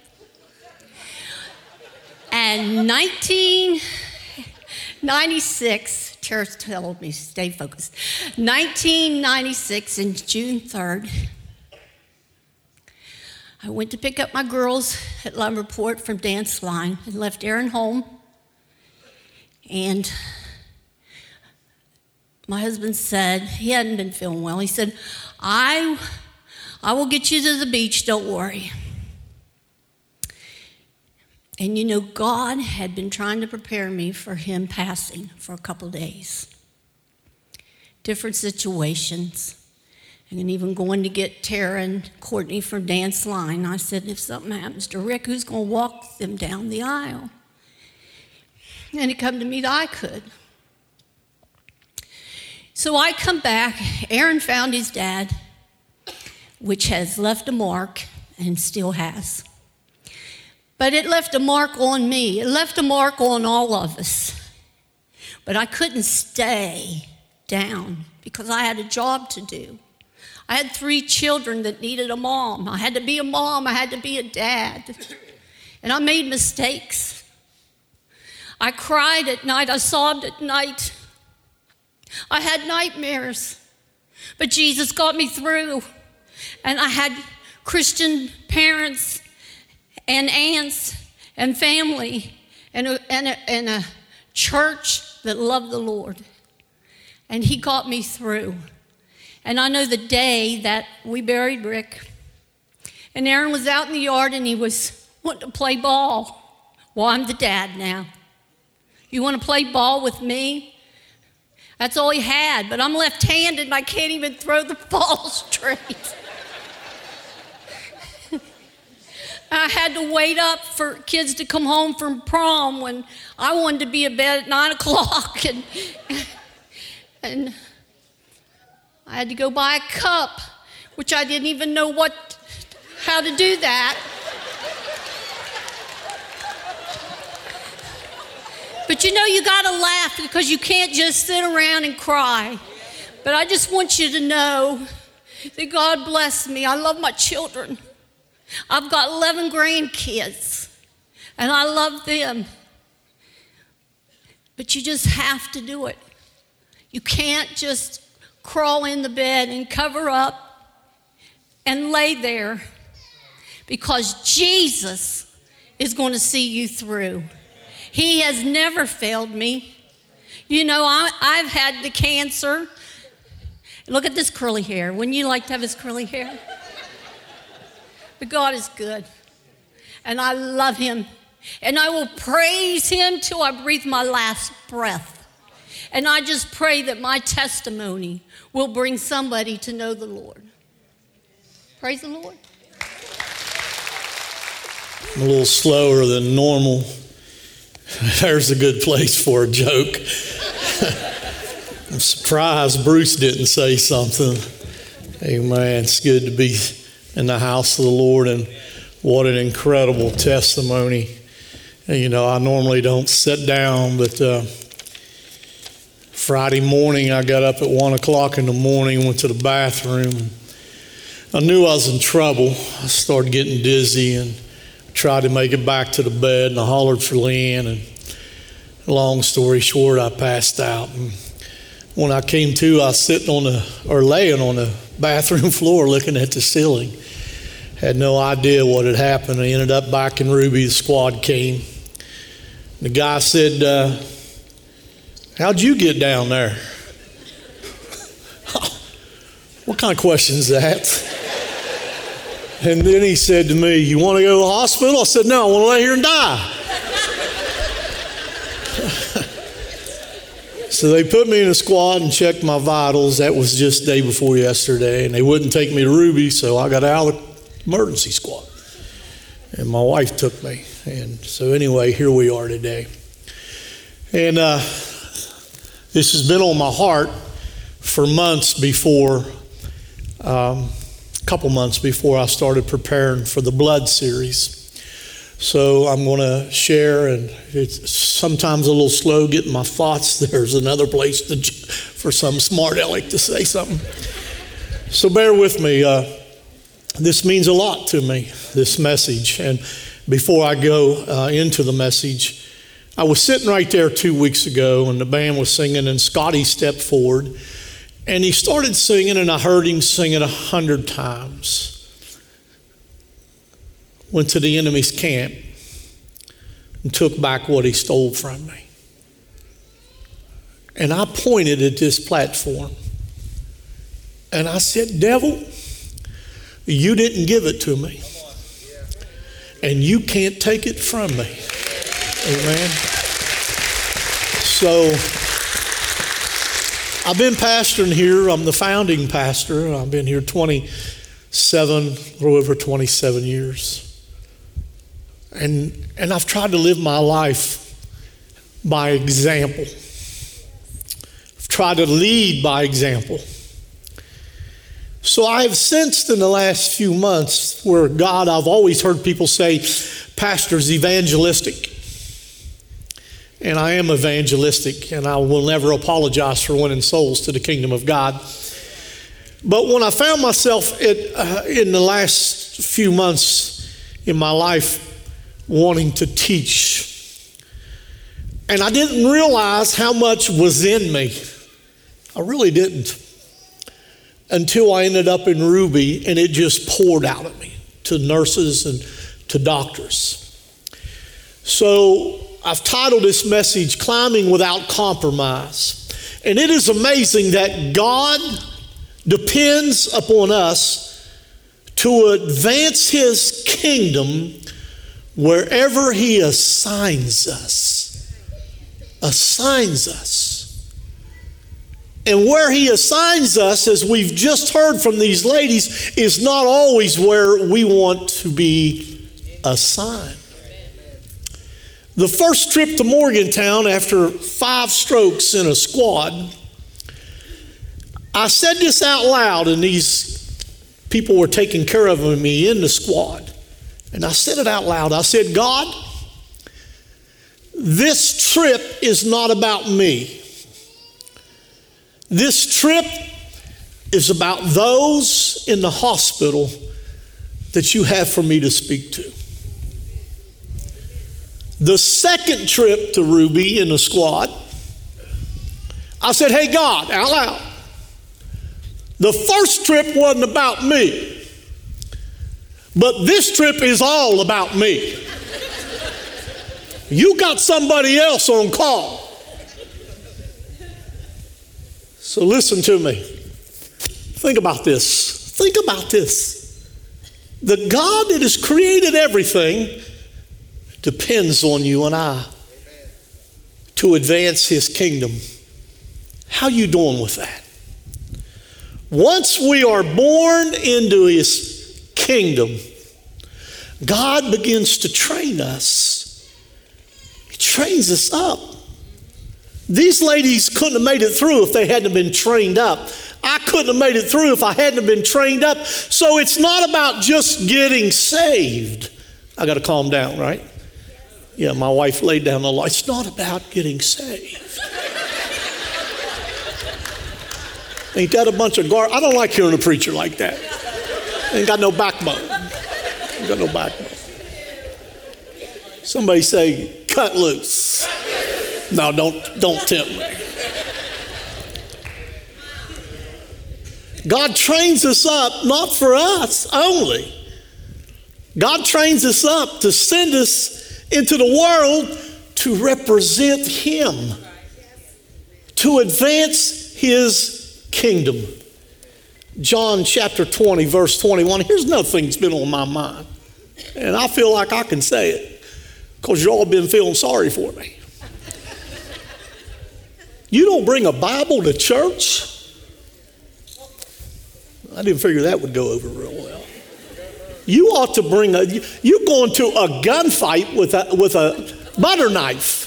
And 1996, Church told me stay focused. 1996, in June 3rd, I went to pick up my girls at Lumberport from dance line and left Aaron home. And my husband said, he hadn't been feeling well. He said, I, I will get you to the beach, don't worry. And you know, God had been trying to prepare me for him passing for a couple days. Different situations. And even going to get Tara and Courtney from Dance Line, I said, if something happens to Rick, who's going to walk them down the aisle? And it come to me that I could. So I come back. Aaron found his dad, which has left a mark and still has. But it left a mark on me, it left a mark on all of us. But I couldn't stay down because I had a job to do. I had three children that needed a mom. I had to be a mom, I had to be a dad. And I made mistakes. I cried at night, I sobbed at night. I had nightmares, but Jesus got me through. And I had Christian parents and aunts and family and a, and a, and a church that loved the Lord. And He got me through. And I know the day that we buried Rick, and Aaron was out in the yard and he was wanting to play ball. Well, I'm the dad now. You want to play ball with me? That's all he had, but I'm left handed and I can't even throw the ball straight. I had to wait up for kids to come home from prom when I wanted to be in bed at nine o'clock and, and I had to go buy a cup, which I didn't even know what how to do that. But you know, you got to laugh because you can't just sit around and cry. But I just want you to know that God bless me. I love my children. I've got 11 grandkids, and I love them. But you just have to do it. You can't just crawl in the bed and cover up and lay there because Jesus is going to see you through. He has never failed me. You know, I, have had the cancer. Look at this curly hair. Wouldn't you like to have his curly hair? But God is good. And I love Him. And I will praise Him till I breathe my last breath. And I just pray that my testimony will bring somebody to know the Lord. Praise the Lord. I'm a little slower than normal. There's a good place for a joke. I'm surprised Bruce didn't say something. Amen. It's good to be in the house of the Lord, and what an incredible testimony. You know, I normally don't sit down, but uh, Friday morning I got up at one o'clock in the morning, went to the bathroom. I knew I was in trouble. I started getting dizzy and tried to make it back to the bed and I hollered for Lynn and long story short I passed out and when I came to I was sitting on the or laying on the bathroom floor looking at the ceiling had no idea what had happened I ended up back in Ruby the squad came the guy said uh, how'd you get down there what kind of question is that and then he said to me, You want to go to the hospital? I said, No, I want to lay here and die. so they put me in a squad and checked my vitals. That was just day before yesterday. And they wouldn't take me to Ruby, so I got out of the emergency squad. And my wife took me. And so, anyway, here we are today. And uh, this has been on my heart for months before. Um, couple months before I started preparing for the blood series. So I'm going to share, and it's sometimes a little slow getting my thoughts. There's another place to, for some smart aleck to say something. So bear with me. Uh, this means a lot to me, this message. And before I go uh, into the message. I was sitting right there two weeks ago, and the band was singing, and Scotty stepped forward, and he started singing, and I heard him sing it a hundred times. Went to the enemy's camp and took back what he stole from me. And I pointed at this platform and I said, Devil, you didn't give it to me. And you can't take it from me. Amen. So I've been pastoring here. I'm the founding pastor. I've been here 27, a little over 27 years. And, and I've tried to live my life by example. I've tried to lead by example. So I've sensed in the last few months where God, I've always heard people say, Pastor's evangelistic. And I am evangelistic, and I will never apologize for winning souls to the kingdom of God. But when I found myself at, uh, in the last few months in my life wanting to teach. And I didn't realize how much was in me. I really didn't. Until I ended up in Ruby and it just poured out of me to nurses and to doctors. So I've titled this message Climbing Without Compromise. And it is amazing that God depends upon us to advance his kingdom wherever He assigns us. Assigns us. And where He assigns us, as we've just heard from these ladies, is not always where we want to be assigned. The first trip to Morgantown after five strokes in a squad, I said this out loud, and these people were taking care of me in the squad. And I said it out loud. I said, God, this trip is not about me. This trip is about those in the hospital that you have for me to speak to. The second trip to Ruby in the squad, I said, Hey, God, out loud. The first trip wasn't about me. But this trip is all about me. You got somebody else on call. So listen to me. Think about this. Think about this. The God that has created everything depends on you and I to advance his kingdom. How you doing with that? Once we are born into his kingdom, God begins to train us. He trains us up. These ladies couldn't have made it through if they hadn't been trained up. I couldn't have made it through if I hadn't been trained up. So it's not about just getting saved. I got to calm down, right? Yeah, my wife laid down the law. It's not about getting saved. Ain't that a bunch of gar? I don't like hearing a preacher like that. Ain't got no backbone. Ain't got no backbone. Somebody say, cut loose. No, don't, don't tempt me. God trains us up not for us only. God trains us up to send us into the world to represent Him, to advance His kingdom. John chapter 20, verse 21. Here's another thing that's been on my mind. And I feel like I can say it because y'all been feeling sorry for me. You don't bring a Bible to church? I didn't figure that would go over real well. You ought to bring a, you're going to a gunfight with a, with a butter knife.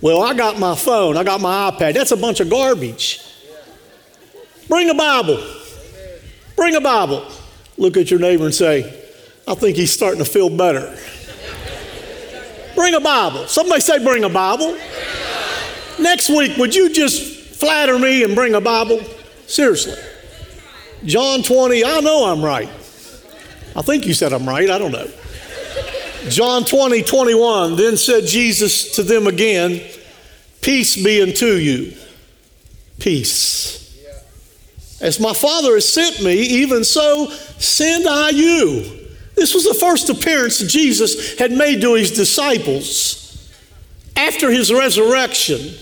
Well, I got my phone, I got my iPad. That's a bunch of garbage. Bring a Bible. Bring a Bible. Look at your neighbor and say, I think he's starting to feel better. Bring a Bible. Somebody say, Bring a Bible. Next week, would you just flatter me and bring a Bible? Seriously. John 20, I know I'm right. I think you said I'm right. I don't know. John 20, 21. Then said Jesus to them again, Peace be unto you. Peace. As my Father has sent me, even so send I you. This was the first appearance Jesus had made to his disciples after his resurrection.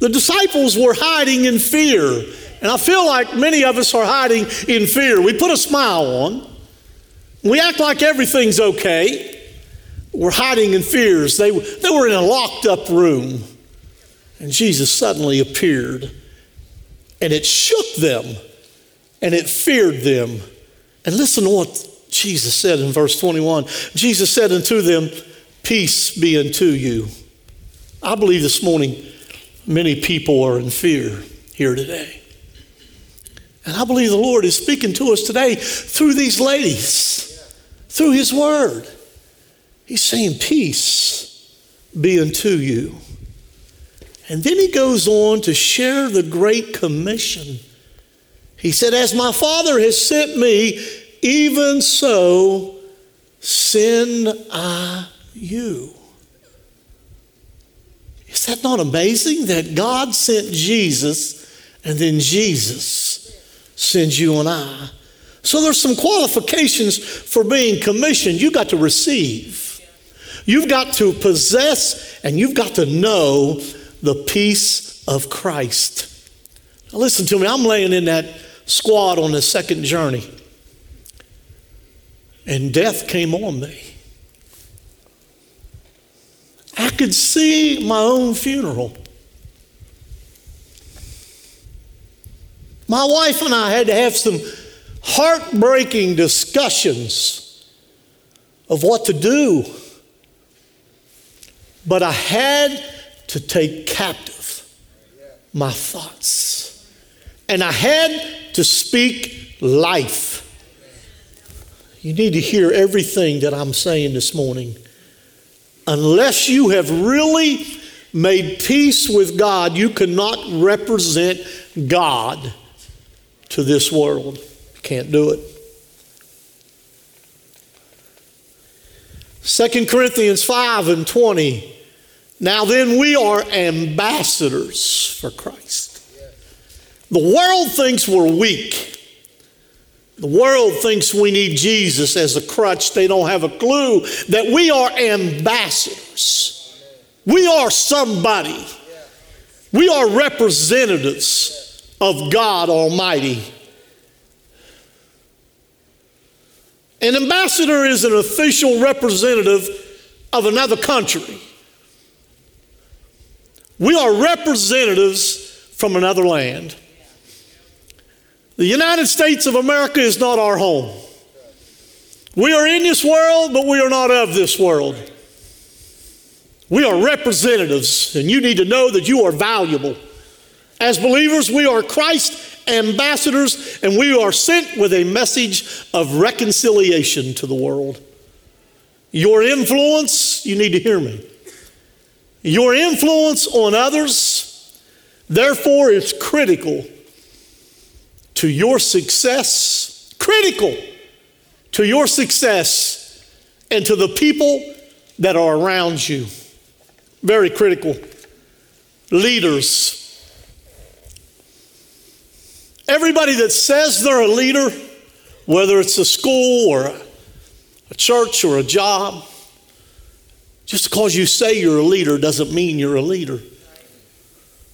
The disciples were hiding in fear. And I feel like many of us are hiding in fear. We put a smile on, we act like everything's okay. We're hiding in fears. They, they were in a locked up room. And Jesus suddenly appeared. And it shook them and it feared them. And listen to what Jesus said in verse 21 Jesus said unto them, Peace be unto you. I believe this morning many people are in fear here today. And I believe the Lord is speaking to us today through these ladies, through His Word. He's saying, Peace be unto you. And then He goes on to share the Great Commission. He said, As my Father has sent me, even so send I you. Is that not amazing that God sent Jesus and then Jesus sends you and I? So there's some qualifications for being commissioned. You've got to receive. You've got to possess and you've got to know the peace of Christ. Now listen to me, I'm laying in that squad on the second journey and death came on me. I could see my own funeral. My wife and I had to have some heartbreaking discussions of what to do. But I had to take captive my thoughts. And I had to speak life you need to hear everything that I'm saying this morning. Unless you have really made peace with God, you cannot represent God to this world. Can't do it. 2 Corinthians 5 and 20. Now then, we are ambassadors for Christ. The world thinks we're weak. The world thinks we need Jesus as a crutch. They don't have a clue that we are ambassadors. We are somebody. We are representatives of God Almighty. An ambassador is an official representative of another country. We are representatives from another land. The United States of America is not our home. We are in this world, but we are not of this world. We are representatives, and you need to know that you are valuable. As believers, we are Christ ambassadors, and we are sent with a message of reconciliation to the world. Your influence, you need to hear me. Your influence on others, therefore, is critical to your success, critical to your success and to the people that are around you. Very critical. Leaders. Everybody that says they're a leader, whether it's a school or a church or a job, just because you say you're a leader doesn't mean you're a leader.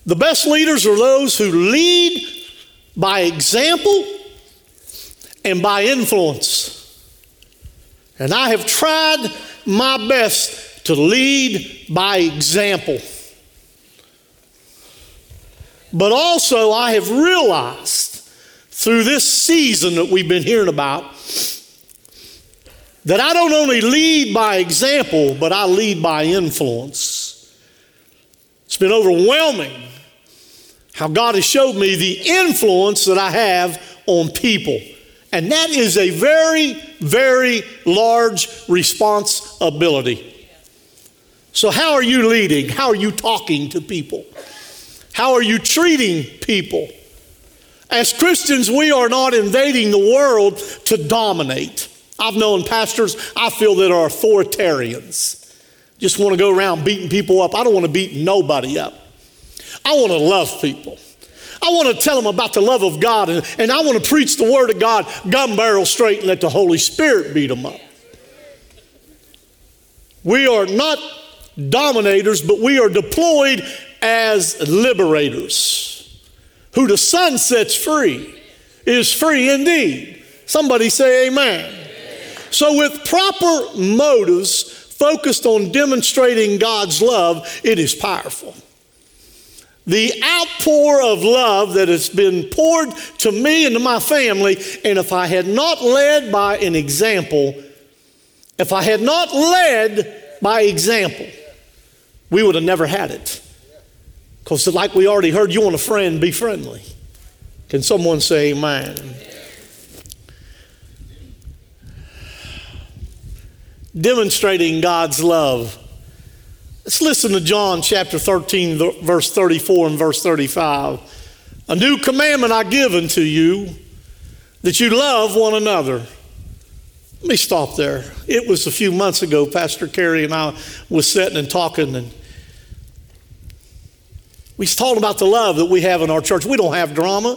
The best leaders are those who lead by example and by influence. And I have tried my best to lead by example. But also, I have realized through this season that we've been hearing about that I don't only lead by example, but I lead by influence. It's been overwhelming how God has showed me the influence that I have on people. And that is a very, very large responsibility. So, how are you leading? How are you talking to people? How are you treating people? As Christians, we are not invading the world to dominate. I've known pastors I feel that are authoritarians. Just want to go around beating people up. I don't want to beat nobody up. I want to love people. I want to tell them about the love of God and, and I want to preach the word of God gun barrel straight and let the Holy Spirit beat them up. We are not dominators, but we are deployed as liberators. Who the Son sets free is free indeed. Somebody say amen. So, with proper motives focused on demonstrating God's love, it is powerful. The outpour of love that has been poured to me and to my family, and if I had not led by an example, if I had not led by example, we would have never had it. Because, like we already heard, you want a friend, be friendly. Can someone say amen? Demonstrating God's love. Let's listen to John chapter 13, verse 34 and verse 35. A new commandment I give unto you that you love one another. Let me stop there. It was a few months ago, Pastor Carey and I was sitting and talking, and we talked about the love that we have in our church. We don't have drama.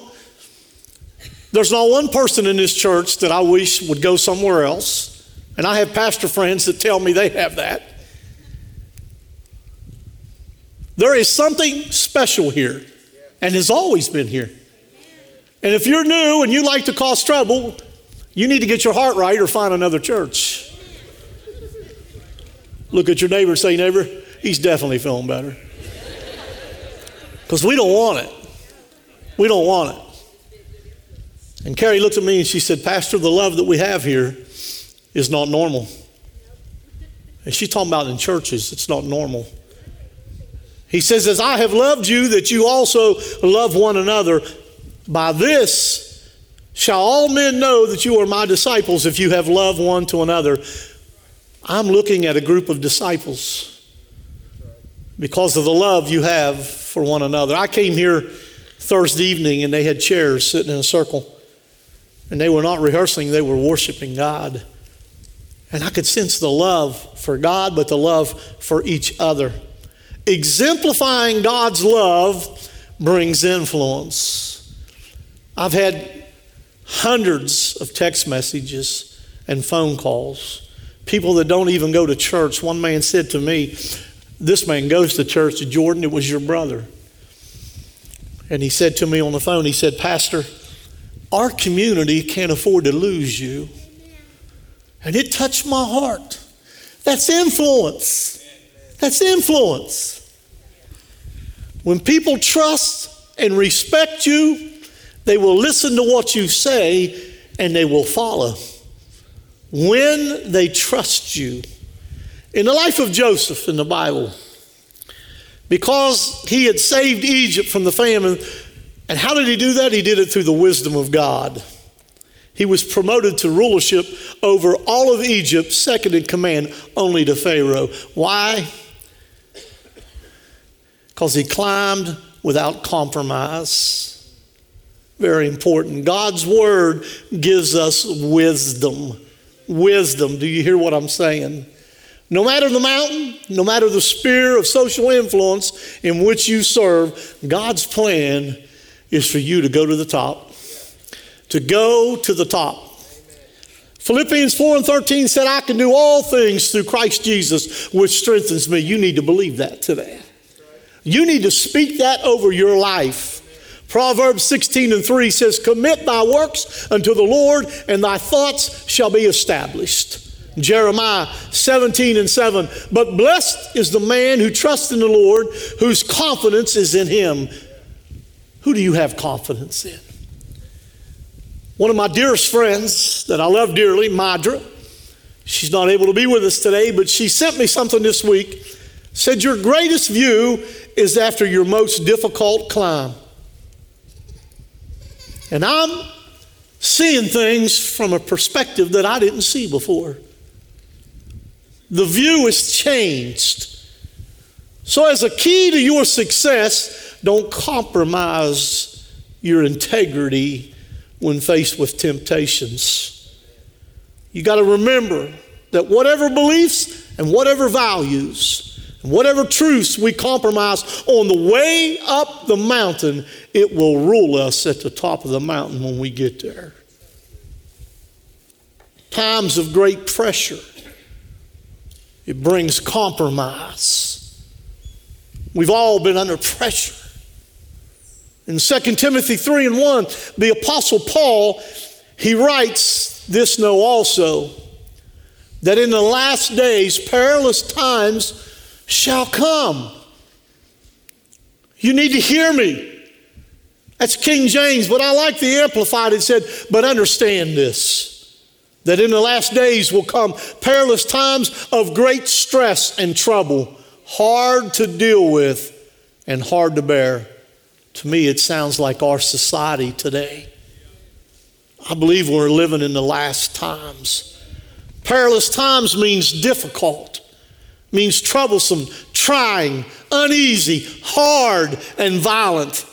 There's not one person in this church that I wish would go somewhere else. And I have pastor friends that tell me they have that. There is something special here and has always been here. And if you're new and you like to cause trouble, you need to get your heart right or find another church. Look at your neighbor, say, neighbor, he's definitely feeling better. Because we don't want it. We don't want it. And Carrie looked at me and she said, Pastor, the love that we have here is not normal. And she's talking about in churches, it's not normal. He says, As I have loved you, that you also love one another. By this Shall all men know that you are my disciples if you have love one to another? I'm looking at a group of disciples because of the love you have for one another. I came here Thursday evening and they had chairs sitting in a circle. And they were not rehearsing, they were worshiping God. And I could sense the love for God, but the love for each other. Exemplifying God's love brings influence. I've had hundreds of text messages and phone calls. People that don't even go to church. One man said to me, This man goes to church. To Jordan, it was your brother. And he said to me on the phone, He said, Pastor, our community can't afford to lose you. And it touched my heart. That's influence. That's influence. When people trust and respect you, they will listen to what you say and they will follow. When they trust you. In the life of Joseph in the Bible, because he had saved Egypt from the famine, and how did he do that? He did it through the wisdom of God. He was promoted to rulership over all of Egypt, second in command only to Pharaoh. Why? Because he climbed without compromise. Very important. God's word gives us wisdom. Wisdom. Do you hear what I'm saying? No matter the mountain, no matter the sphere of social influence in which you serve, God's plan is for you to go to the top. To go to the top. Philippians 4 and 13 said, I can do all things through Christ Jesus, which strengthens me. You need to believe that today. You need to speak that over your life. Proverbs 16 and 3 says, Commit thy works unto the Lord, and thy thoughts shall be established. Jeremiah 17 and 7. But blessed is the man who trusts in the Lord, whose confidence is in him. Who do you have confidence in? One of my dearest friends that I love dearly, Madra, she's not able to be with us today, but she sent me something this week. Said, Your greatest view is after your most difficult climb. And I'm seeing things from a perspective that I didn't see before. The view is changed. So, as a key to your success, don't compromise your integrity when faced with temptations. You got to remember that whatever beliefs and whatever values and whatever truths we compromise on the way up the mountain, it will rule us at the top of the mountain when we get there. Times of great pressure, it brings compromise. We've all been under pressure. In 2 Timothy 3 and 1, the Apostle Paul, he writes this know also that in the last days perilous times shall come. You need to hear me. That's King James, but I like the Amplified. It said, but understand this that in the last days will come perilous times of great stress and trouble, hard to deal with and hard to bear. To me, it sounds like our society today. I believe we're living in the last times. Perilous times means difficult, means troublesome, trying, uneasy, hard, and violent.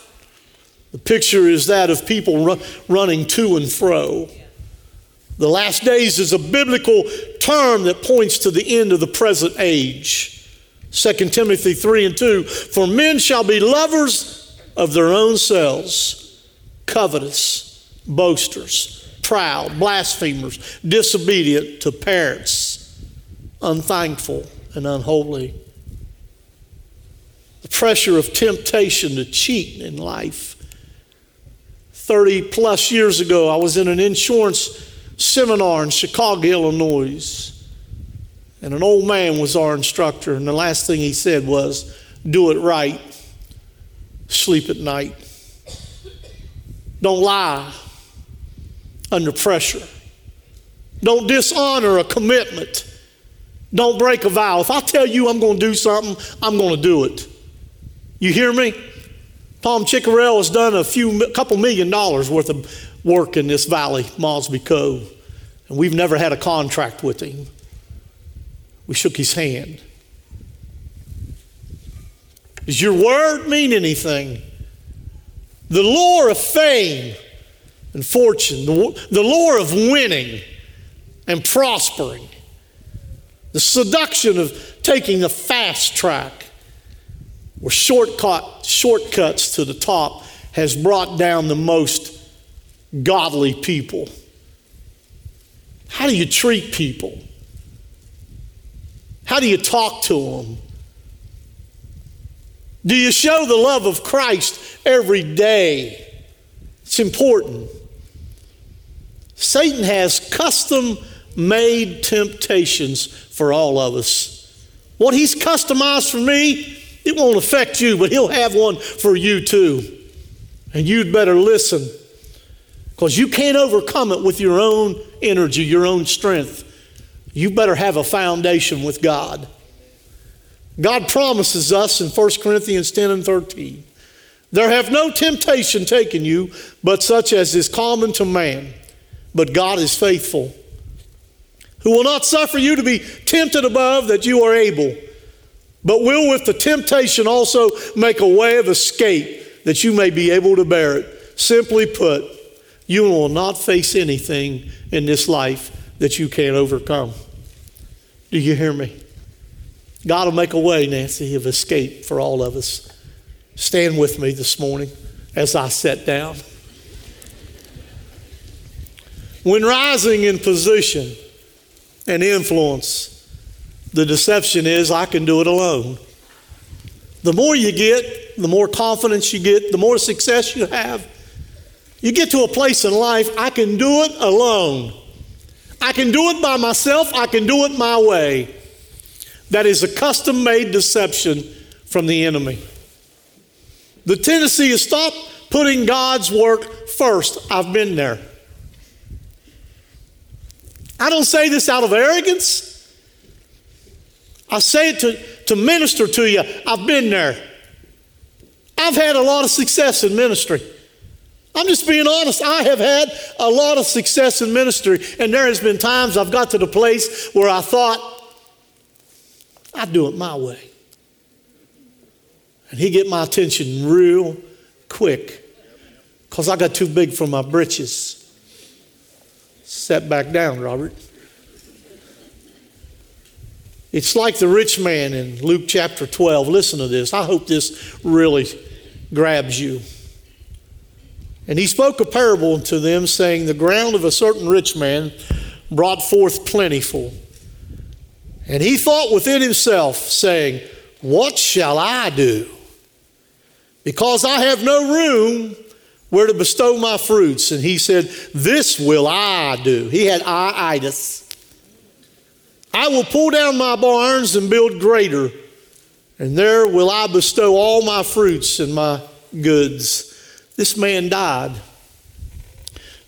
The picture is that of people ru- running to and fro. The last days is a biblical term that points to the end of the present age. 2 Timothy 3 and 2 For men shall be lovers of their own selves, covetous, boasters, proud, blasphemers, disobedient to parents, unthankful, and unholy. The pressure of temptation to cheat in life. 30 plus years ago, I was in an insurance seminar in Chicago, Illinois. And an old man was our instructor, and the last thing he said was, Do it right, sleep at night. Don't lie under pressure. Don't dishonor a commitment. Don't break a vow. If I tell you I'm going to do something, I'm going to do it. You hear me? Tom Chickarell has done a few, a couple million dollars worth of work in this valley, Mosby Cove. And we've never had a contract with him. We shook his hand. Does your word mean anything? The lure of fame and fortune, the, the lure of winning and prospering, the seduction of taking the fast track or shortcut, shortcuts to the top has brought down the most godly people. How do you treat people? How do you talk to them? Do you show the love of Christ every day? It's important. Satan has custom made temptations for all of us. What he's customized for me, it won't affect you, but he'll have one for you too. And you'd better listen because you can't overcome it with your own energy, your own strength. You better have a foundation with God. God promises us in 1 Corinthians 10 and 13 there have no temptation taken you but such as is common to man. But God is faithful, who will not suffer you to be tempted above that you are able, but will with the temptation also make a way of escape that you may be able to bear it. Simply put, you will not face anything in this life that you can't overcome. Do you hear me? God will make a way, Nancy, of escape for all of us. Stand with me this morning as I sit down. When rising in position and influence, the deception is I can do it alone. The more you get, the more confidence you get, the more success you have, you get to a place in life, I can do it alone. I can do it by myself, I can do it my way. That is a custom made deception from the enemy. The tendency is stop putting God's work first. I've been there. I don't say this out of arrogance. I say it to, to minister to you. I've been there. I've had a lot of success in ministry. I'm just being honest. I have had a lot of success in ministry, and there has been times I've got to the place where I thought, I'd do it my way. And he get my attention real quick because I got too big for my britches. Set back down, Robert. It's like the rich man in Luke chapter 12. Listen to this. I hope this really grabs you. And he spoke a parable to them, saying, The ground of a certain rich man brought forth plentiful. And he thought within himself, saying, What shall I do? Because I have no room where to bestow my fruits. And he said, This will I do. He had iitis. I will pull down my barns and build greater, and there will I bestow all my fruits and my goods. This man died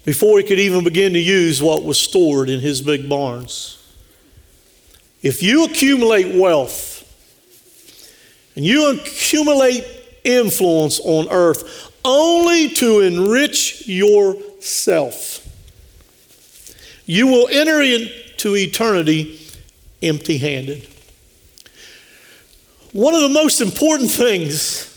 before he could even begin to use what was stored in his big barns. If you accumulate wealth and you accumulate influence on earth only to enrich yourself, you will enter into eternity empty handed. One of the most important things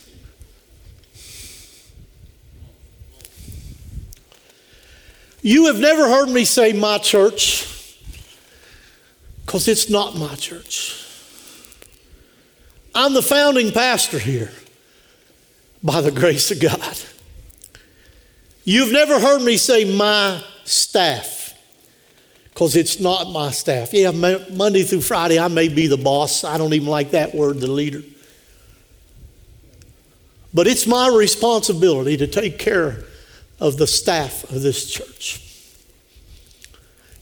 you have never heard me say my church because it's not my church. I'm the founding pastor here by the grace of God. You've never heard me say my staff because it's not my staff. Yeah, Monday through Friday, I may be the boss. I don't even like that word, the leader. But it's my responsibility to take care of the staff of this church.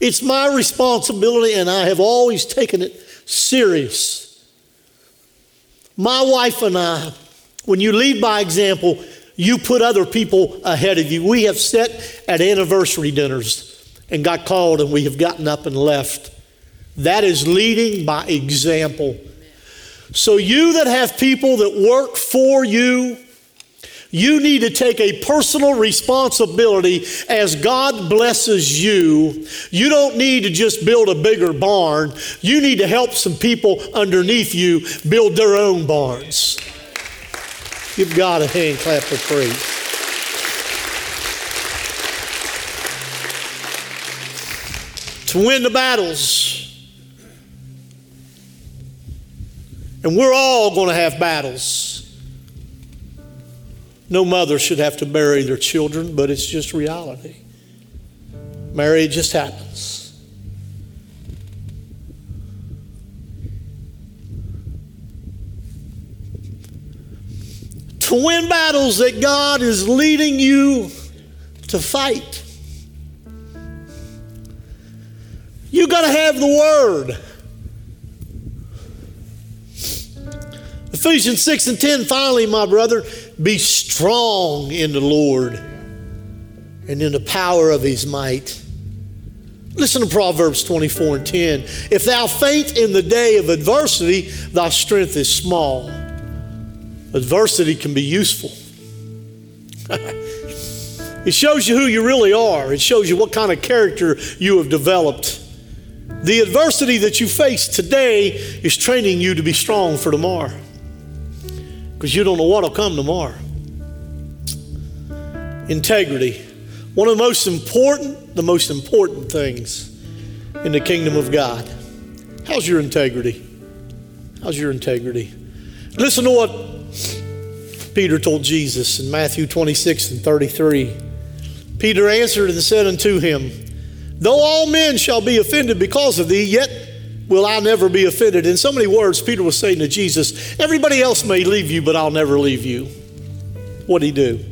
It's my responsibility, and I have always taken it serious. My wife and I, when you lead by example, you put other people ahead of you. We have sat at anniversary dinners and got called and we have gotten up and left. That is leading by example. So, you that have people that work for you, you need to take a personal responsibility as God blesses you. You don't need to just build a bigger barn. You need to help some people underneath you build their own barns. Give God a hand clap of praise. to win the battles. And we're all going to have battles. No mother should have to bury their children, but it's just reality. Marriage just happens. To win battles that God is leading you to fight. You got to have the Word. Ephesians 6 and 10, finally, my brother, be strong in the Lord and in the power of his might. Listen to Proverbs 24 and 10. If thou faint in the day of adversity, thy strength is small. Adversity can be useful. it shows you who you really are, it shows you what kind of character you have developed. The adversity that you face today is training you to be strong for tomorrow because you don't know what will come tomorrow. Integrity. One of the most important, the most important things in the kingdom of God. How's your integrity? How's your integrity? Listen to what Peter told Jesus in Matthew 26 and 33. Peter answered and said unto him, Though all men shall be offended because of thee, yet will I never be offended. In so many words, Peter was saying to Jesus, Everybody else may leave you, but I'll never leave you. What'd he do?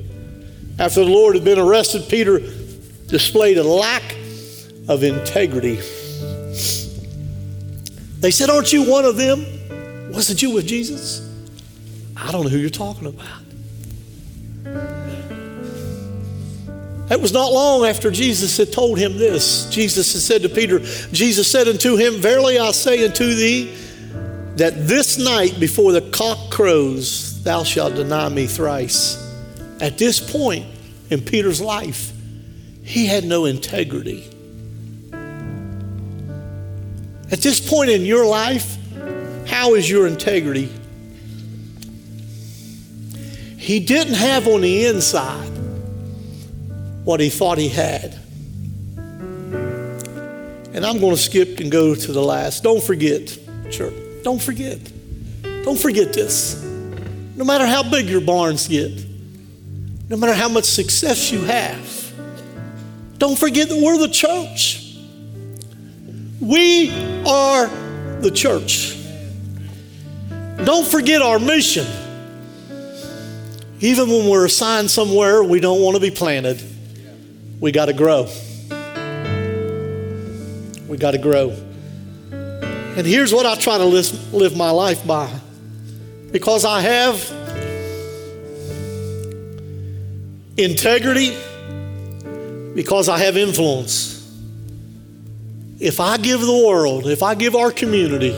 After the Lord had been arrested, Peter displayed a lack of integrity. They said, Aren't you one of them? Wasn't you with Jesus? I don't know who you're talking about. That was not long after Jesus had told him this. Jesus had said to Peter, Jesus said unto him, Verily I say unto thee, that this night before the cock crows, thou shalt deny me thrice. At this point in Peter's life, he had no integrity. At this point in your life, how is your integrity? He didn't have on the inside what he thought he had. And I'm going to skip and go to the last. Don't forget, church. Don't forget. Don't forget this. No matter how big your barns get, no matter how much success you have, don't forget that we're the church. We are the church. Don't forget our mission. Even when we're assigned somewhere we don't want to be planted, we got to grow. We got to grow. And here's what I try to live, my life by. Because I have integrity, because I have influence. If I give the world, if I give our community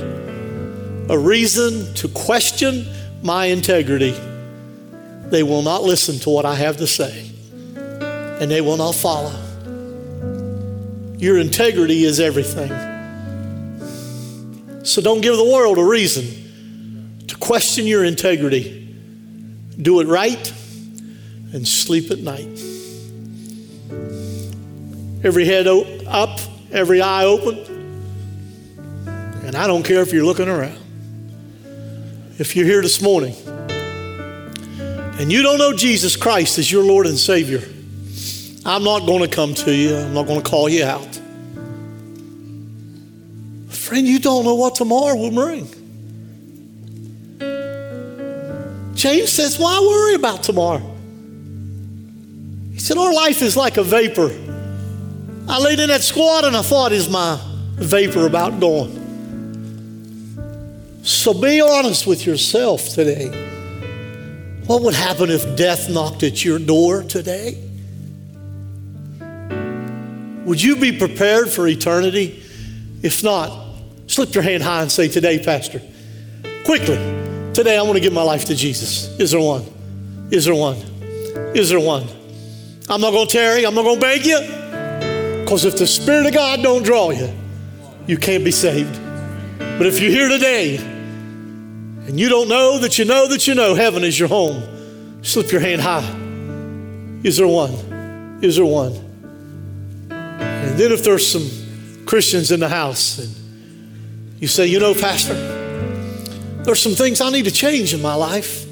a reason to question my integrity, they will not listen to what I have to say and they will not follow. Your integrity is everything. So don't give the world a reason to question your integrity. Do it right and sleep at night. Every head up, every eye open. And I don't care if you're looking around. If you're here this morning and you don't know Jesus Christ as your Lord and Savior, I'm not going to come to you. I'm not going to call you out. Friend, you don't know what tomorrow will bring. James says, Why worry about tomorrow? He said, Our life is like a vapor. I laid in that squat and I thought, Is my vapor about gone? So be honest with yourself today. What would happen if death knocked at your door today? Would you be prepared for eternity? If not, slip your hand high and say, Today, Pastor. Quickly, today I want to give my life to Jesus. Is there one? Is there one? Is there one? I'm not going to tarry. I'm not going to beg you. Because if the Spirit of God don't draw you, you can't be saved. But if you're here today and you don't know that you know that you know heaven is your home, slip your hand high. Is there one? Is there one? Then if there's some Christians in the house and you say, you know, Pastor, there's some things I need to change in my life.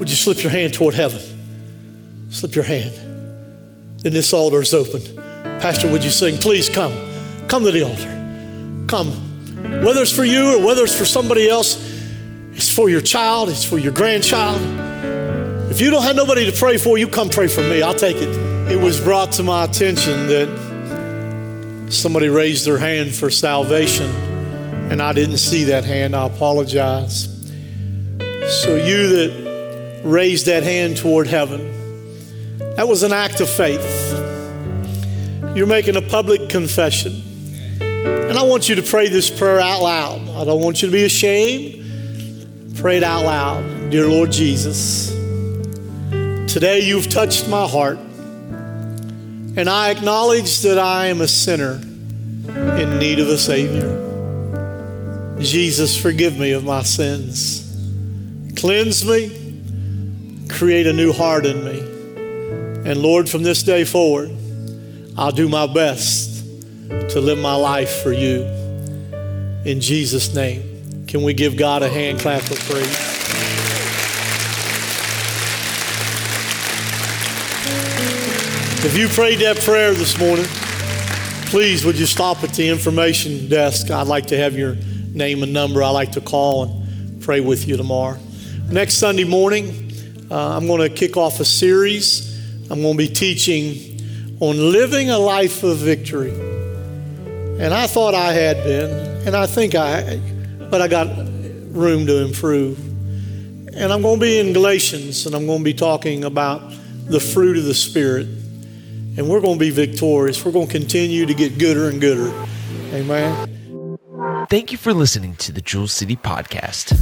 Would you slip your hand toward heaven? Slip your hand. Then this altar is open. Pastor, would you sing? Please come. Come to the altar. Come. Whether it's for you or whether it's for somebody else, it's for your child, it's for your grandchild. If you don't have nobody to pray for, you come pray for me. I'll take it it was brought to my attention that somebody raised their hand for salvation, and I didn't see that hand. I apologize. So, you that raised that hand toward heaven, that was an act of faith. You're making a public confession. And I want you to pray this prayer out loud. I don't want you to be ashamed. Pray it out loud. Dear Lord Jesus, today you've touched my heart. And I acknowledge that I am a sinner in need of a Savior. Jesus, forgive me of my sins. Cleanse me, create a new heart in me. And Lord, from this day forward, I'll do my best to live my life for you. In Jesus' name, can we give God a hand clap of praise? If you prayed that prayer this morning, please would you stop at the information desk? I'd like to have your name and number. I'd like to call and pray with you tomorrow. Next Sunday morning, uh, I'm going to kick off a series. I'm going to be teaching on living a life of victory. And I thought I had been, and I think I, but I got room to improve. And I'm going to be in Galatians, and I'm going to be talking about the fruit of the Spirit and we're going to be victorious. We're going to continue to get gooder and gooder. Amen. Thank you for listening to the Jewel City Podcast.